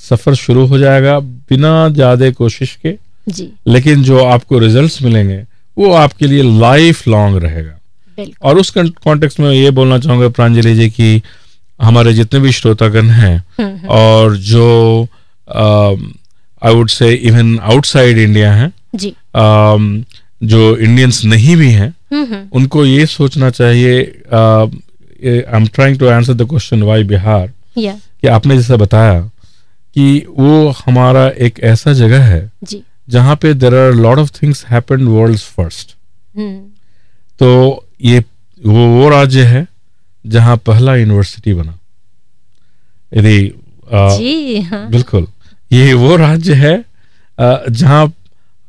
[SPEAKER 3] सफ़र शुरू हो जाएगा बिना ज़्यादा कोशिश के।
[SPEAKER 1] जी।
[SPEAKER 3] लेकिन जो आपको रिजल्ट्स मिलेंगे वो आपके लिए लाइफ लॉन्ग रहेगा और उस कॉन्टेक्स्ट में ये बोलना चाहूँगा प्रांजलि जी की हमारे जितने भी श्रोतागण हैं। और जो I would say even outside India हैं
[SPEAKER 1] जी।
[SPEAKER 3] uh, जो इंडियंस नहीं भी हैं उनको ये सोचना चाहिए I am trying to answer the question why Bihar कि आपने जैसा बताया कि वो हमारा एक ऐसा जगह है जहाँ पे there are lot of things happen world first तो ये वो वो राज्य है जहाँ पहला यूनिवर्सिटी बना यदि
[SPEAKER 1] हाँ।
[SPEAKER 3] बिल्कुल ये वो राज्य है जहाँ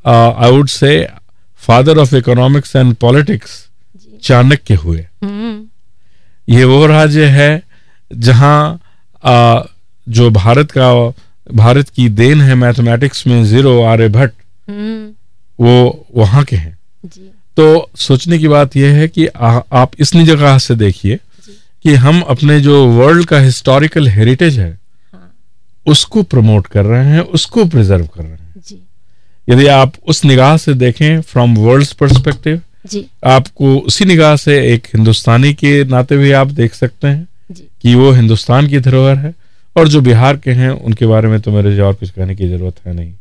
[SPEAKER 3] I would say father of economics and politics Chanakya हुए
[SPEAKER 1] हम्म।
[SPEAKER 3] ये वो राज्य है जहाँ जो भारत का भारत की देन है मैथमेटिक्स में ज़ीरो आर्यभट्ट
[SPEAKER 1] हम्म।
[SPEAKER 3] वो वहाँ के हैं तो सोचने की बात यह है कि आ, आप इस जगह से देखिए कि हम अपने जो वर्ल्ड का हिस्टोरिकल हेरिटेज है हाँ। उसको प्रमोट कर रहे हैं उसको प्रिजर्व कर रहे हैं। यदि आप उस निगाह से देखें फ्रॉम वर्ल्ड परस्पेक्टिव आपको उसी निगाह से एक हिंदुस्तानी के नाते भी आप देख सकते हैं कि वो हिंदुस्तान की धरोहर है और जो बिहार के हैं उनके बारे में तो मेरे और कुछ कहने की ज़रूरत है नहीं।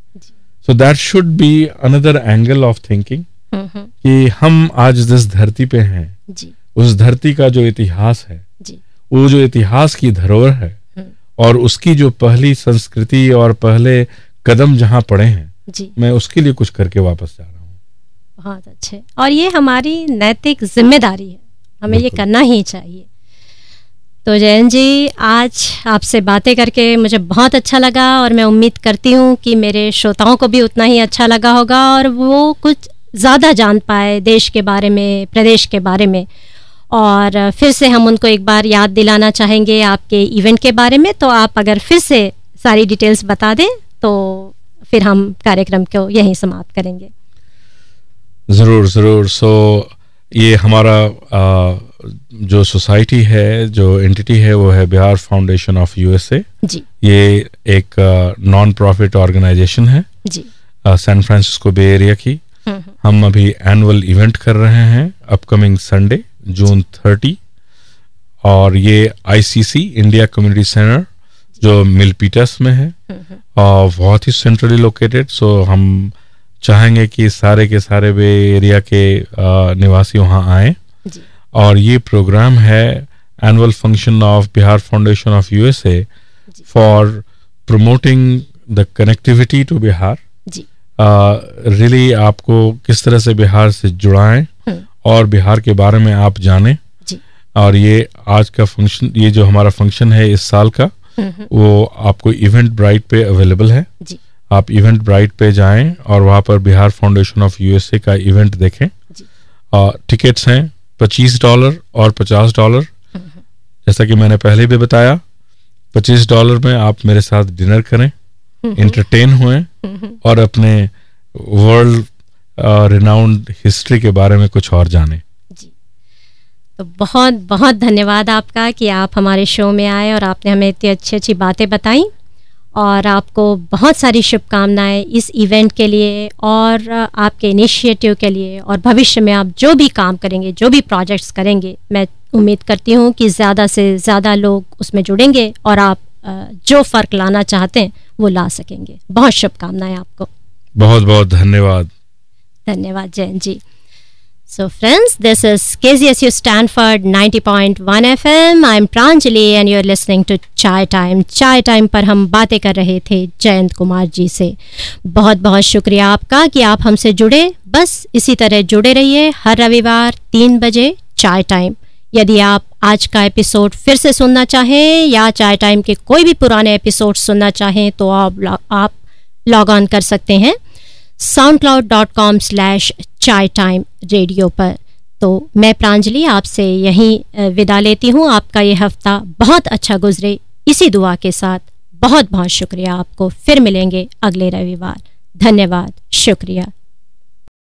[SPEAKER 3] So that should be another angle of thinking कि हम आज जिस धरती पे हैं
[SPEAKER 1] जी।
[SPEAKER 3] उस धरती का जो इतिहास है वो जो इतिहास की धरोहर है हम्म। और उसकी जो पहली संस्कृति और पहले कदम जहाँ पड़े हैं
[SPEAKER 1] जी।
[SPEAKER 3] मैं उसके लिए कुछ करके वापस जा रहा हूँ।
[SPEAKER 1] बहुत अच्छे। और ये हमारी नैतिक ज़िम्मेदारी है। हमें ये करना ही चाहिए। तो जयन जी आज आपसे बातें करके मुझे बहुत अच्छा लगा और मैं उम्मीद करती हूँ कि मेरे श्रोताओं को भी उतना ही अच्छा लगा होगा और वो कुछ ज़्यादा जान पाए देश के बारे में प्रदेश के बारे में। और फिर से हम उनको एक बार याद दिलाना चाहेंगे आपके इवेंट के बारे में तो आप अगर फिर से सारी डिटेल्स बता दें तो फिर हम कार्यक्रम को यहीं समाप्त करेंगे।
[SPEAKER 3] ज़रूर ज़रूर। सो ये हमारा आ, जो सोसाइटी है जो एंटिटी है वो है बिहार फाउंडेशन ऑफ़ यूएसए
[SPEAKER 1] जी।
[SPEAKER 3] ये एक नॉन प्रॉफिट ऑर्गेनाइजेशन है।
[SPEAKER 1] जी।
[SPEAKER 3] सैन फ्रांसिस्को बे एरिया की। हम अभी एनुअल इवेंट कर रहे हैं अपकमिंग संडे जून थर्टी और ये आईसीसी इंडिया कम्युनिटी सेंटर जो मिलपीटस में है और बहुत ही सेंट्रली लोकेटेड सो हम चाहेंगे कि सारे के सारे वे एरिया के निवासी वहाँ आए। और ये प्रोग्राम है annual function of Bihar foundation of USA for promoting the connectivity to
[SPEAKER 1] Bihar
[SPEAKER 3] really आपको किस तरह से बिहार से जुड़ाएँ हम्म। और बिहार के बारे में आप जाने। और ये आज का फ़ंक्शन ये जो हमारा फ़ंक्शन है इस साल का। वो आपको इवेंट ब्राइट पे अवेलेबल है।
[SPEAKER 1] जी।
[SPEAKER 3] आप इवेंट ब्राइट पे जाएँ और वहाँ पर बिहार फाउंडेशन ऑफ़ यूएसए का इवेंट देखें। और टिकट्स हैं पच्चीस डॉलर और पचास डॉलर। जैसा कि मैंने पहले भी बताया पच्चीस डॉलर में आप मेरे साथ डिनर करें इंटरटेन हुए और अपने वर्ल्ड रिनाउंड हिस्ट्री के बारे में कुछ और जाने।
[SPEAKER 1] जी। तो बहुत बहुत धन्यवाद आपका कि आप हमारे शो में आए और आपने हमें इतनी अच्छी अच्छी बातें बताई। और आपको बहुत सारी शुभकामनाएँ इस इवेंट के लिए और आपके इनिशिएटिव के लिए और भविष्य में आप जो भी काम करेंगे जो भी प्रोजेक्ट्स करेंगे मैं उम्मीद करती हूँ कि ज़्यादा से ज़्यादा लोग उसमें जुड़ेंगे और आप जो फ़र्क लाना चाहते हैं वो ला सकेंगे। बहुत शुभकामनाएँ आपको।
[SPEAKER 3] बहुत बहुत धन्यवाद।
[SPEAKER 1] धन्यवाद Jain ji. So friends this is K G S U So, friends, this is KZSU Stanford 90.1 FM. I'm Pranjali and you're listening to Chai Time Chai Time पर हम बातें कर रहे थे जयंत कुमार जी से। बहुत बहुत शुक्रिया आपका कि आप हमसे जुड़े। बस इसी तरह जुड़े रहिए हर रविवार तीन बजे चाय टाइम यदि आप आज का एपिसोड फिर से सुनना चाहें या चाय टाइम के कोई भी पुराने एपिसोड सुनना चाहें तो आप लॉग ऑन कर सकते हैं। SoundCloud dot com slash Chai Time radio पर। तो मैं प्रांजलि आपसे यहीं विदा लेती हूँ। आपका ये हफ़्ता बहुत अच्छा गुजरे। इसी दुआ के साथ बहुत बहुत शुक्रिया। आपको फिर मिलेंगे अगले रविवार। धन्यवाद। शुक्रिया।